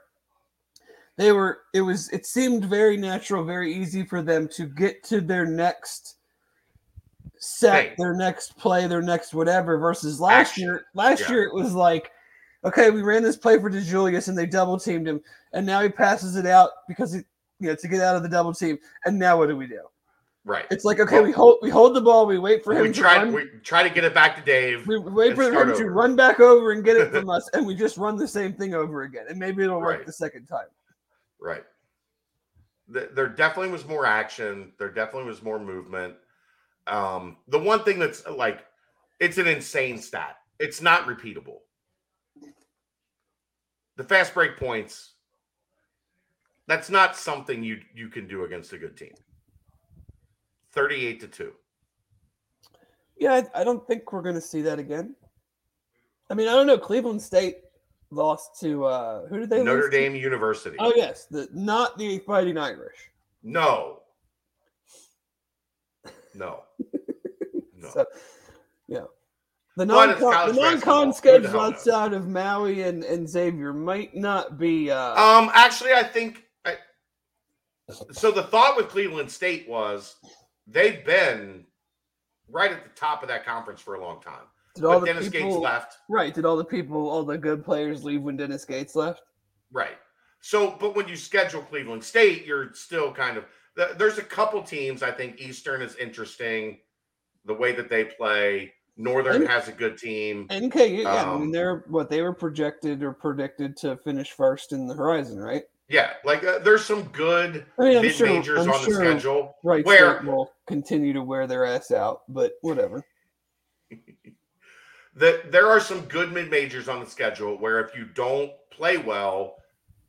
they were it was it seemed very natural very easy for them to get to their next set Hey. their next play their next whatever versus last Action. year last Yeah. year it was like okay we ran this play for DeJulius and they double teamed him and now he passes it out because he you know to get out of the double team and now what do we do right. it's like okay Well- we hold we hold the ball we wait for him We to try, run we try to get it back to Dave. we wait for him to run back over and get it from us and we just run the same thing over again and maybe it'll work Right. the second time Right. There definitely was more action. There definitely was more movement. Um, the one thing that's like, it's an insane stat. It's not repeatable. The fast break points. That's not something you you can do against a good team. Thirty-eight to two. Yeah, I, I don't think we're going to see that again. I mean, I don't know. Cleveland State lost to uh who did they Notre lose to? Dame University. Oh yes, the not the Fighting Irish. No. No. No. So, yeah. The non-con, college the non-con basketball. The schedule outside of Maui and, and Xavier might not be. Uh, Um, actually, I think. I, so the thought with Cleveland State was they've been right at the top of that conference for a long time. Did all But the Dennis Gates left. right? Did all the people, all the good players, leave when Dennis Gates left? Right. So, but when you schedule Cleveland State, you're still kind of there's a couple teams. I think Eastern is interesting, the way that they play. Northern And- has a good team. NKU, yeah, I Um, mean they're what they were projected or predicted to finish first in the Horizon, right? Yeah, like uh, there's some good I mean, mid sure, majors on the schedule. Right where will continue to wear their ass out, but whatever. That there are some good mid majors on the schedule where if you don't play well,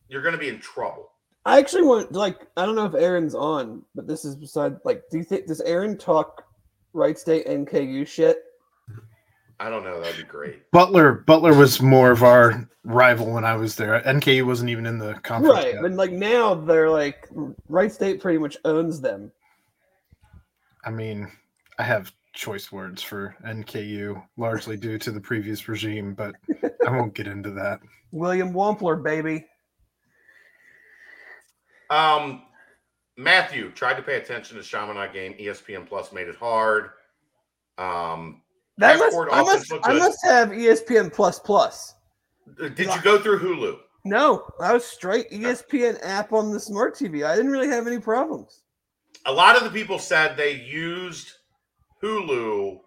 you're going to be in trouble. I actually want like I don't know if Aaron's on, but this is beside like do you think does Aaron talk Wright State NKU shit? I don't know. That'd be great. Butler Butler was more of our rival when I was there. NKU wasn't even in the conference. Right. yet. But like now they're like Wright State pretty much owns them. I mean, I have choice words for NKU, largely due to the previous regime, but I won't get into that. William Wampler, baby. Um, Matthew tried to pay attention to Chaminade game. ESPN Plus made it hard. Um, That must, I must I must have ESPN plus plus. did you go through Hulu? No, I was straight ESPN app on the smart TV. I didn't really have any problems. A lot of the people said they used Hulu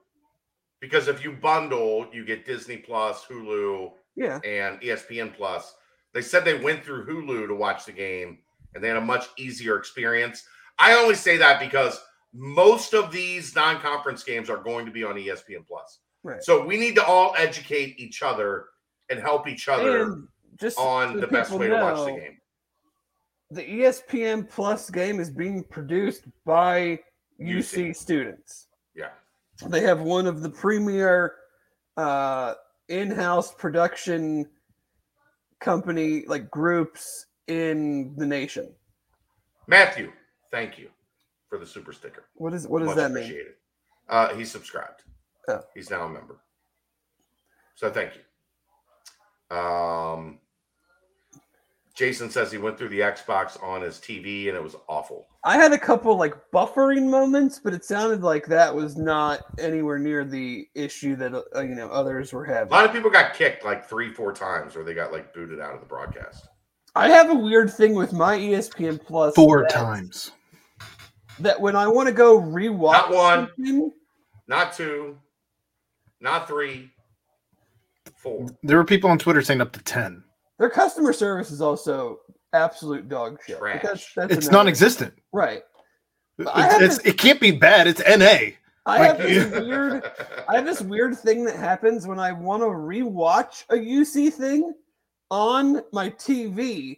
because if you bundle, you get Disney Plus, Hulu, Yeah. and ESPN Plus. They said they went through Hulu to watch the game and they had a much easier experience. I only say that because most of these non-conference games are going to be on ESPN Plus. Right. So we need to all educate each other and help each other And just on so the best way to watch the game. The ESPN Plus game is being produced by UC, UC. students. Yeah. They have one of the premier uh, in-house production company like groups in the nation. Matthew, thank you for the super sticker. What is what does Much that mean? Uh, he's subscribed. Oh. He's now a member. So thank you. Um, Jason says he went through the Xbox on his TV and it was awful. I had a couple like buffering moments, but it sounded like that was not anywhere near the issue that uh, you know others were having. A lot of people got kicked like three, four times, or they got like booted out of the broadcast. I have a weird thing with my ESPN Plus Four that- times. that when I want to go rewatch Not one. something, Not two, not three, four. There were people on Twitter saying up to 10. Their customer service is also absolute dog shit. Trash. Because that's It's another- non existent. Right. I have It's, this- it can't be bad. It's NA. I Like have this weird I have this weird thing that happens when I want to rewatch a UC thing on my TV.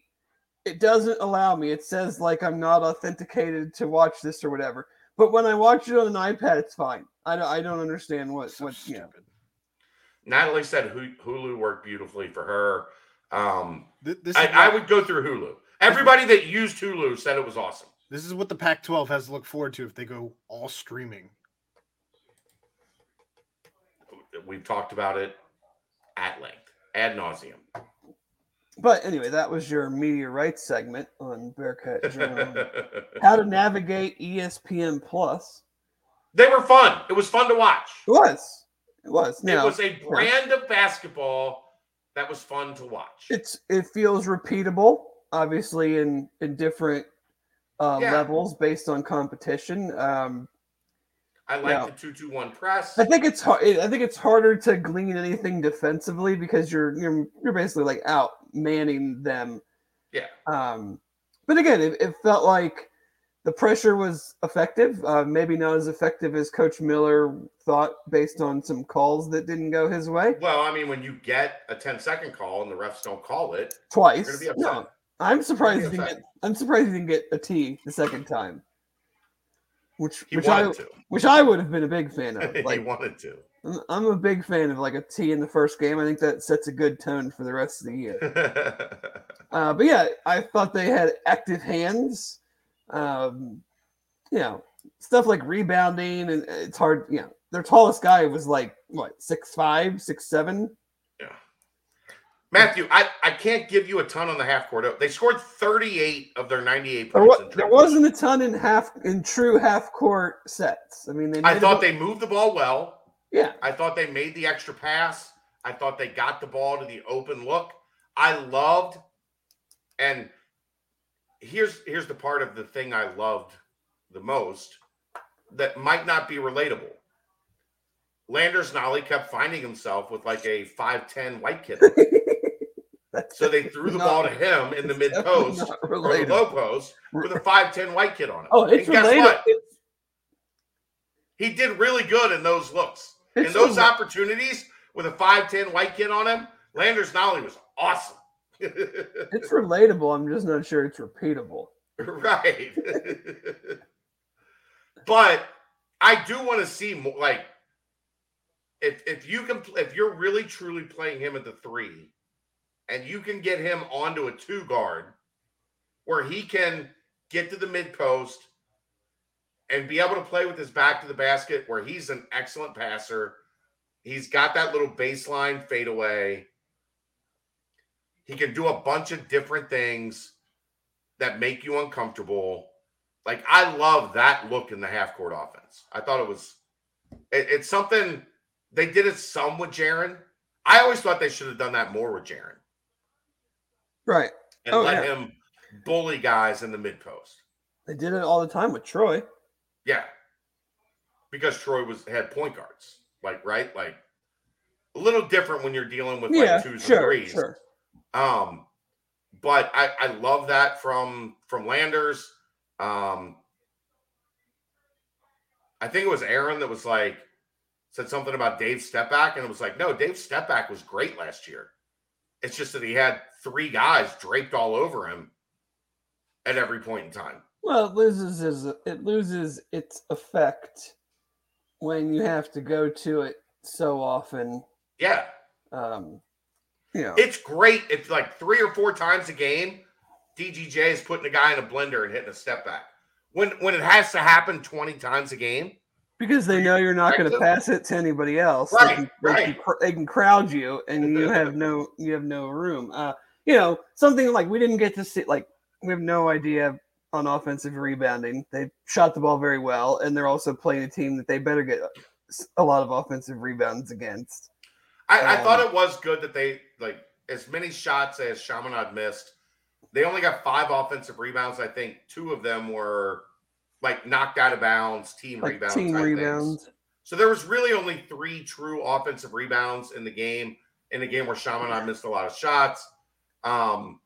It doesn't allow me. It says like I'm not authenticated to watch this or whatever. But when I watch it on an iPad, it's fine. I don't, I don't understand what So what you know. Natalie said Hulu worked beautifully for her. Um, Th- This, I, I would go through Hulu. Everybody that used Hulu said it was awesome. this is what the Pac 12 has to look forward to if they go all streaming. We've talked about it at length, ad nauseum. But anyway, that was your media rights segment on Bearcat Journal. How to navigate ESPN Plus. they were fun. It was fun to watch. It was. It was. Now, it was a brand of basketball that was fun to watch. it's it feels repeatable, obviously in in different uh, Yeah. levels based on competition. Um, I like yeah. the two two one press. I think it's hard. I think it's harder to glean anything defensively because you're you're you're basically like out manning them. Yeah. Um, but again, it, it felt like the pressure was effective. Uh, maybe not as effective as Coach Miller thought, based on some calls that didn't go his way Well, I mean, when you get a 10 second call and the refs don't call it, twice. you're gonna be upset. No, I'm surprised he didn't get. I'm surprised he didn't get a T the second time. which He which I to. which I would have been a big fan of. Like, he wanted to. I'm- I'm a big fan of like a T in the first game. I think that sets a good tone for the rest of the year. Uh, but yeah, I thought they had active hands. Um, you know, stuff like rebounding, and it's hard. You know, their tallest guy was like what six five, six seven. Yeah, Matthew, I, I can't give you a ton on the half court. They scored 38 of their 98 There, points. wa- in there wasn't a ton in half in true half court sets. I mean, they. I thought they moved the ball well. Yeah, I thought they made the extra pass. I thought they got the ball to the open look. I loved, and here's here's the part of the thing I loved the most that might not be relatable. Landers Nolley kept finding himself with like a 5'10 white kid. So they threw the Not- ball to him in the it's mid post or the low post with a 5'10 white kid on it. Oh, it's and guess related. what? It's, He did really good in those looks. In those rela- opportunities with a 5'10 white kid on him, Landers Nolley was awesome. It's relatable. I'm just not sure it's repeatable. right. but I do want to see more like if if you can if you're really truly playing him at the three and you can get him onto a two guard where he can get to the mid post and be able to play with his back to the basket where he's an excellent passer. He's got that little baseline fadeaway. He can do a bunch of different things that make you uncomfortable. Like I love that look in the half court offense. I thought it was it- it's something they did it some with Jarron. I always thought they should have done that more with Jarron Right. and Oh, let yeah. him bully guys in the mid post. They did it all the time with Troy. Yeah. Because Troy was had point guards. Like, right? Like a little different when you're dealing with yeah, like twos and sure, threes. sure. Um, but I, I love that from from Landers. Um, I think it was Aaron that was like said something about Dave step back, and it was like, no, Dave step back was great last year. It's just that he had three guys draped all over him at every point in time. Well, it loses is it loses its effect when you have to go to it so often. Yeah, Um, know, it's great. It's like three or four times a game. DGJ is putting a guy in a blender and hitting a step back. When when it has to happen twenty times a game, because they know you're not going to pass it to anybody else. Right, they, can, they, right. can, cr- they can crowd you, and you have no you have no room. Uh, you know, something like we didn't get to see. Like we have no idea on offensive rebounding. They shot the ball very well, and they're also playing a team that they better get a lot of offensive rebounds against. I, I thought Um, it was good that they like as many shots as Chaminade missed. They only got five offensive rebounds. I think two of them were like knocked out of bounds, team Like rebounds. team things. rebounds. So there was really only three true offensive rebounds in the game. In a game where Chaminade missed a lot of shots. Um,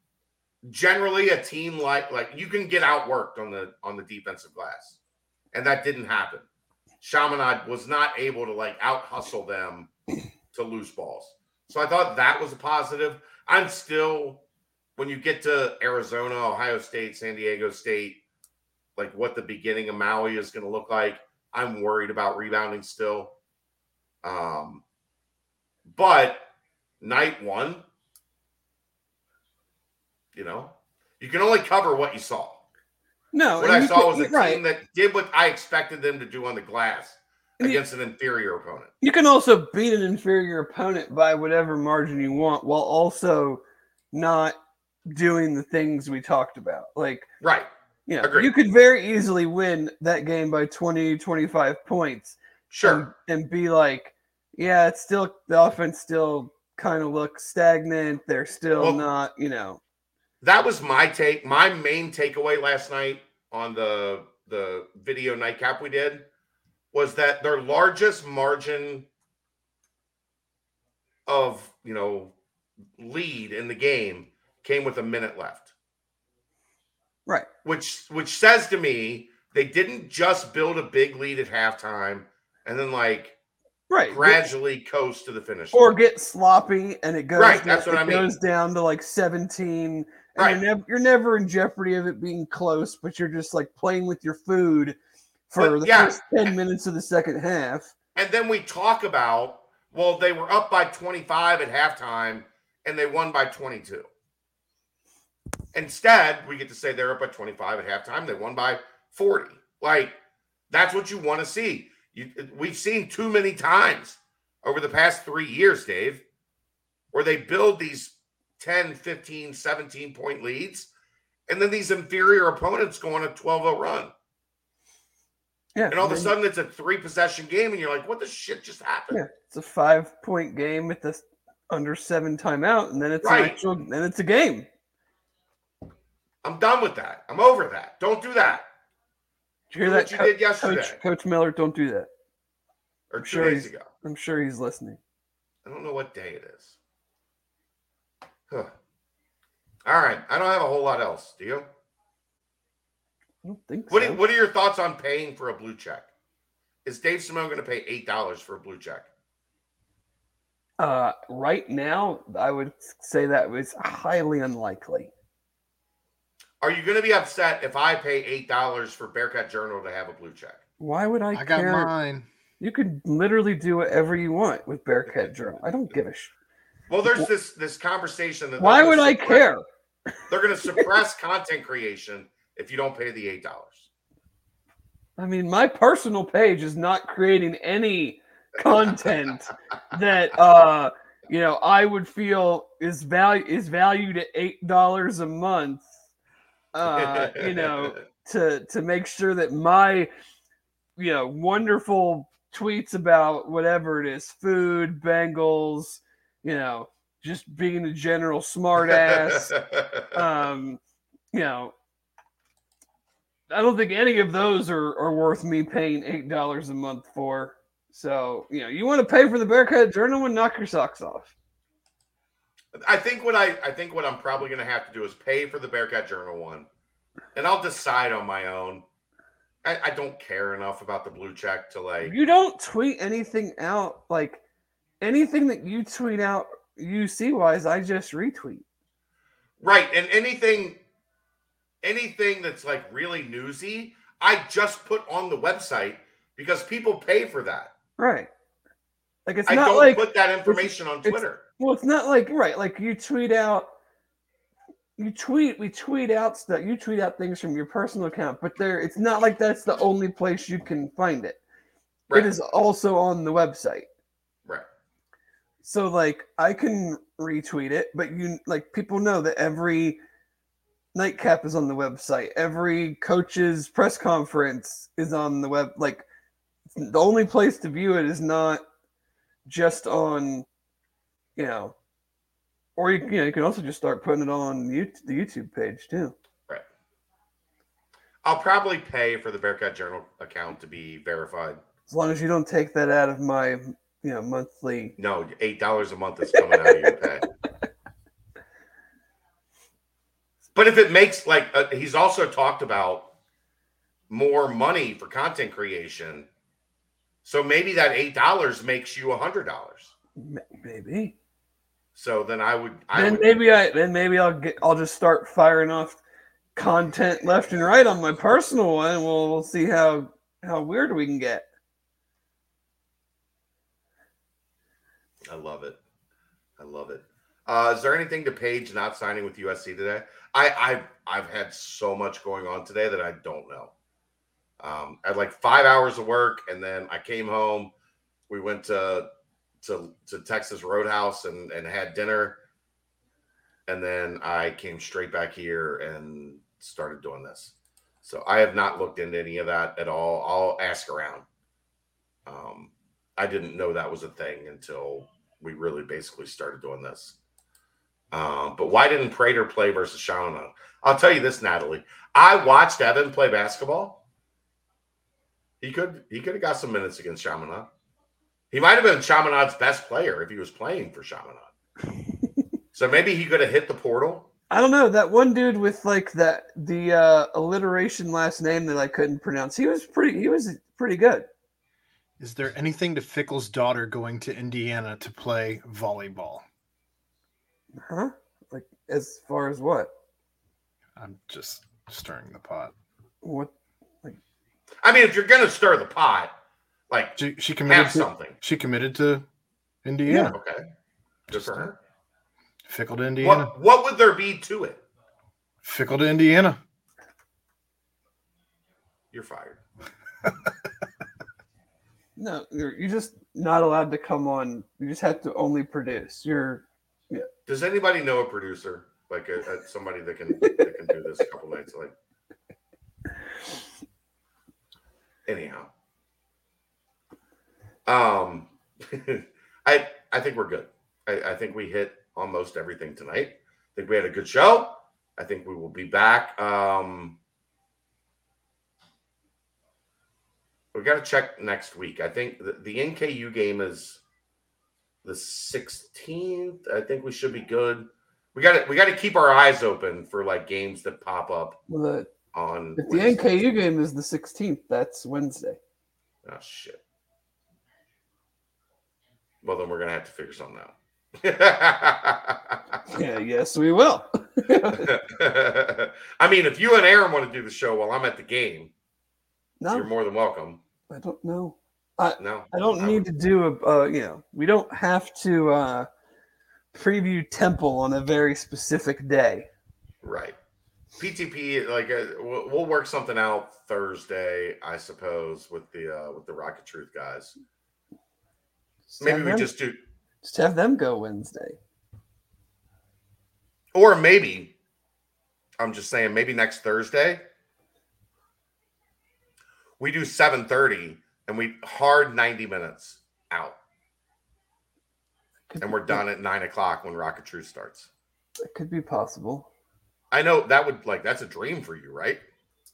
generally, a team like like you can get outworked on the on the defensive glass, and that didn't happen. Chaminade was not able to like out hustle them to loose balls. So I thought that was a positive. I'm still when you get to Arizona, Ohio State, San Diego State, like what the beginning of Maui is going to look like. I'm worried about rebounding still. Um, but night one, you know, you can only cover what you saw. No, What I saw can- was a right. team that did what I expected them to do on the glass against an inferior opponent. You can also beat an inferior opponent by whatever margin you want while also not doing the things we talked about. Like, Right. you know, you could very easily win that game by 20, 25 points Sure. and, and be like, yeah, it's still the offense still kind of looks stagnant. They're still Well- not, you know. that was my take. My main takeaway last night on the the video nightcap we did was that their largest margin of you know lead in the game came with a minute left, Right. which which says to me they didn't just build a big lead at halftime and then like Right. gradually coast to the finish. or line. get sloppy and it goes Right, down, that's what it I mean. goes down to like 17 and Right. you're never you're never in jeopardy of it being close but you're just like playing with your food for But, the yeah. first 10 minutes of the second half. And then we talk about, well, they were up by 25 at halftime and they won by 22. Instead, we get to say they're up by 25 at halftime. They won by 40. Like, that's what you want to see. You, we've seen too many times over the past three years, Dave, where they build these 10, 15, 17 point leads, and then these inferior opponents go on a 12 0 run. Yeah. And all of a sudden, it's a three possession game, and you're like, what the shit just happened? Yeah, it's a five point game with this under seven timeout, and then it's Right. an actual, then it's a game. I'm done with that. I'm over that. Don't do that. Did you hear Do that, what you Co- did yesterday Coach, Coach Miller? Don't do that. or two sure days he's- ago. I'm sure he's listening. I don't know what day it is. Huh. All right. I don't have a whole lot else. Do you? I don't think What, so. are, what are your thoughts on paying for a blue check? Is Dave Simone going to pay eight dollars for a blue check? Uh, right now, I would say that was highly unlikely. Are you going to be upset if I pay eight dollars for Bearcat Journal to have a blue check? Why would I, I got care? mine. You could literally do whatever you want with Bearcat Journal. I don't give a sh. Well, there's this this conversation that Why would gonna I care? They're going to suppress content creation if you don't pay the eight dollars. I mean, my personal page is not creating any content that uh you know I would feel is value is valued at eight dollars a month. Uh, you know, to to make sure that my you know wonderful tweets about whatever it is, food, Bengals, you know, just being a general smartass um, you know, I don't think any of those are, are worth me paying eight dollars a month for. So, you know, you want to pay for the Bearcat Journal and knock your socks off. I think what I I think what I'm probably going to have to do is pay for the Bearcat Journal one, and I'll decide on my own. I, I don't care enough about the blue check to like. You don't tweet anything out like anything that you tweet out UC wise, I just retweet. Right, and anything, anything that's like really newsy, I just put on the website because people pay for that. Right. Like it's I not don't like put that information on it's- Twitter. Well, it's not like right, like you tweet out you tweet we tweet out stuff you tweet out things from your personal account, but there it's not like that's the only place you can find it. Right, It is also on the website. right. So like I can retweet it, but you like people know that every nightcap is on the website. Every coach's press conference is on the web like the only place to view it is not just on you know or you, you know you can also just start putting it on you, the YouTube page too. Right. I'll probably pay for the Bearcat Journal account to be verified. As long as you don't take that out of my you know monthly No, eight dollars a month is coming out of your pay. But if it makes like uh, he's also talked about more money for content creation, so maybe that eight dollars makes you a hundred dollars. maybe So then I would, I then would, maybe I then maybe I'll get I'll just start firing off content left and right on my personal one. and We'll we'll see how how weird we can get. I love it. I love it. Uh, is there anything to Page not signing with USC today? I, I've I've had so much going on today that I don't know. Um, I had like five hours of work, and then I came home. We went to to to Texas Roadhouse and and had dinner, and then I came straight back here and started doing this. So I have not looked into any of that at all. I'll ask around. Um, I didn't know that was a thing until we really basically started doing this. Um, but why didn't Prater play versus Chaminade? I'll tell you this, Natalie. I watched Evan play basketball. He could he could have got some minutes against Chaminade. He might have been Chaminade's best player if he was playing for Chaminade. so maybe he could have hit the portal. I don't know that one dude with like that the uh, alliteration last name that I couldn't pronounce. He was pretty. He was pretty good. Is there anything to Fickell's daughter going to Indiana to play volleyball? Huh? Like as far as what? I'm just stirring the pot. What? Like I mean, if you're gonna stir the pot, like She she committed have to, something. she committed to Indiana. Okay. Good for her. Fickell to Indiana. What what would there be to it? Fickell to Indiana. You're fired. No, you're, you're just not allowed to come on. You just have to only produce. You're Does anybody know a producer like a, a- somebody that can that can do this a couple nights like? Anyhow, um, I I think we're good. I, I think we hit almost everything tonight. I think we had a good show. I think we will be back. Um, we got to check next week. I think the, the NKU game is the 16th. I think we should be good. We got to we got to keep our eyes open for like games that pop up on. if the NKU game is the 16th. That's Wednesday. Oh shit. Well, then we're gonna have to figure something out. Yeah, yes, we will. I mean, if you and Aaron want to do the show while I'm at the game, no. you're more than welcome. I don't know. No, I don't I need to do a. Uh, you know, we don't have to uh, preview Temple on a very specific day. right. PTP, like uh, we'll, we'll work something out Thursday, I suppose, with the uh, with the Rocket Truth guys. Just Maybe we them- just do, just have them go Wednesday. or maybe I'm just saying, maybe next Thursday we do 7:30 and we hard 90 minutes out. Could and we're done at nine o'clock when Rocket Truth starts. It could be possible. I know that would like that's a dream for you, right?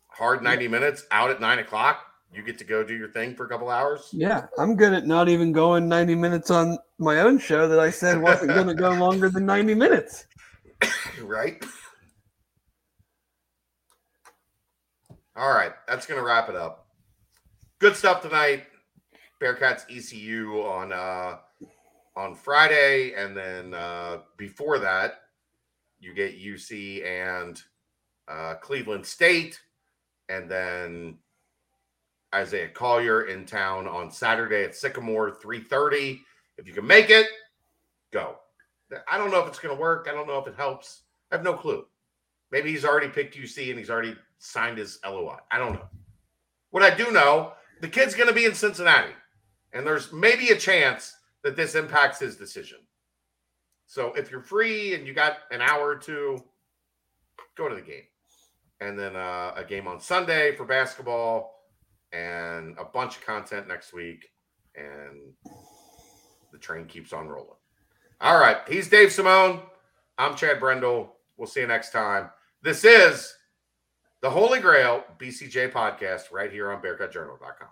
Hard 90 minutes out at nine o'clock. You get to go do your thing for a couple hours. Yeah, I'm good at not even going 90 minutes on my own show that I said wasn't going to go longer than 90 minutes. right? All right, that's gonna wrap it up. Good stuff tonight. Bearcats ECU on uh on Friday, and then uh before that, you get UC and uh Cleveland State, and then Isaiah Collier in town on Saturday at Sycamore, 3:30. If you can make it, go. I don't know if it's going to work. I don't know if it helps. I have no clue. Maybe he's already picked UC and he's already signed his LOI. I don't know. What I do know, the kid's going to be in Cincinnati, and there's maybe a chance that this impacts his decision. So if you're free and you got an hour or two, go to the game. And then uh, a game on Sunday for basketball and a bunch of content next week. And the train keeps on rolling. All right. He's Dave Simone. I'm Chad Brendel. We'll see you next time. This is the Holy Grail BCJ podcast right here on BearcatJournal.com.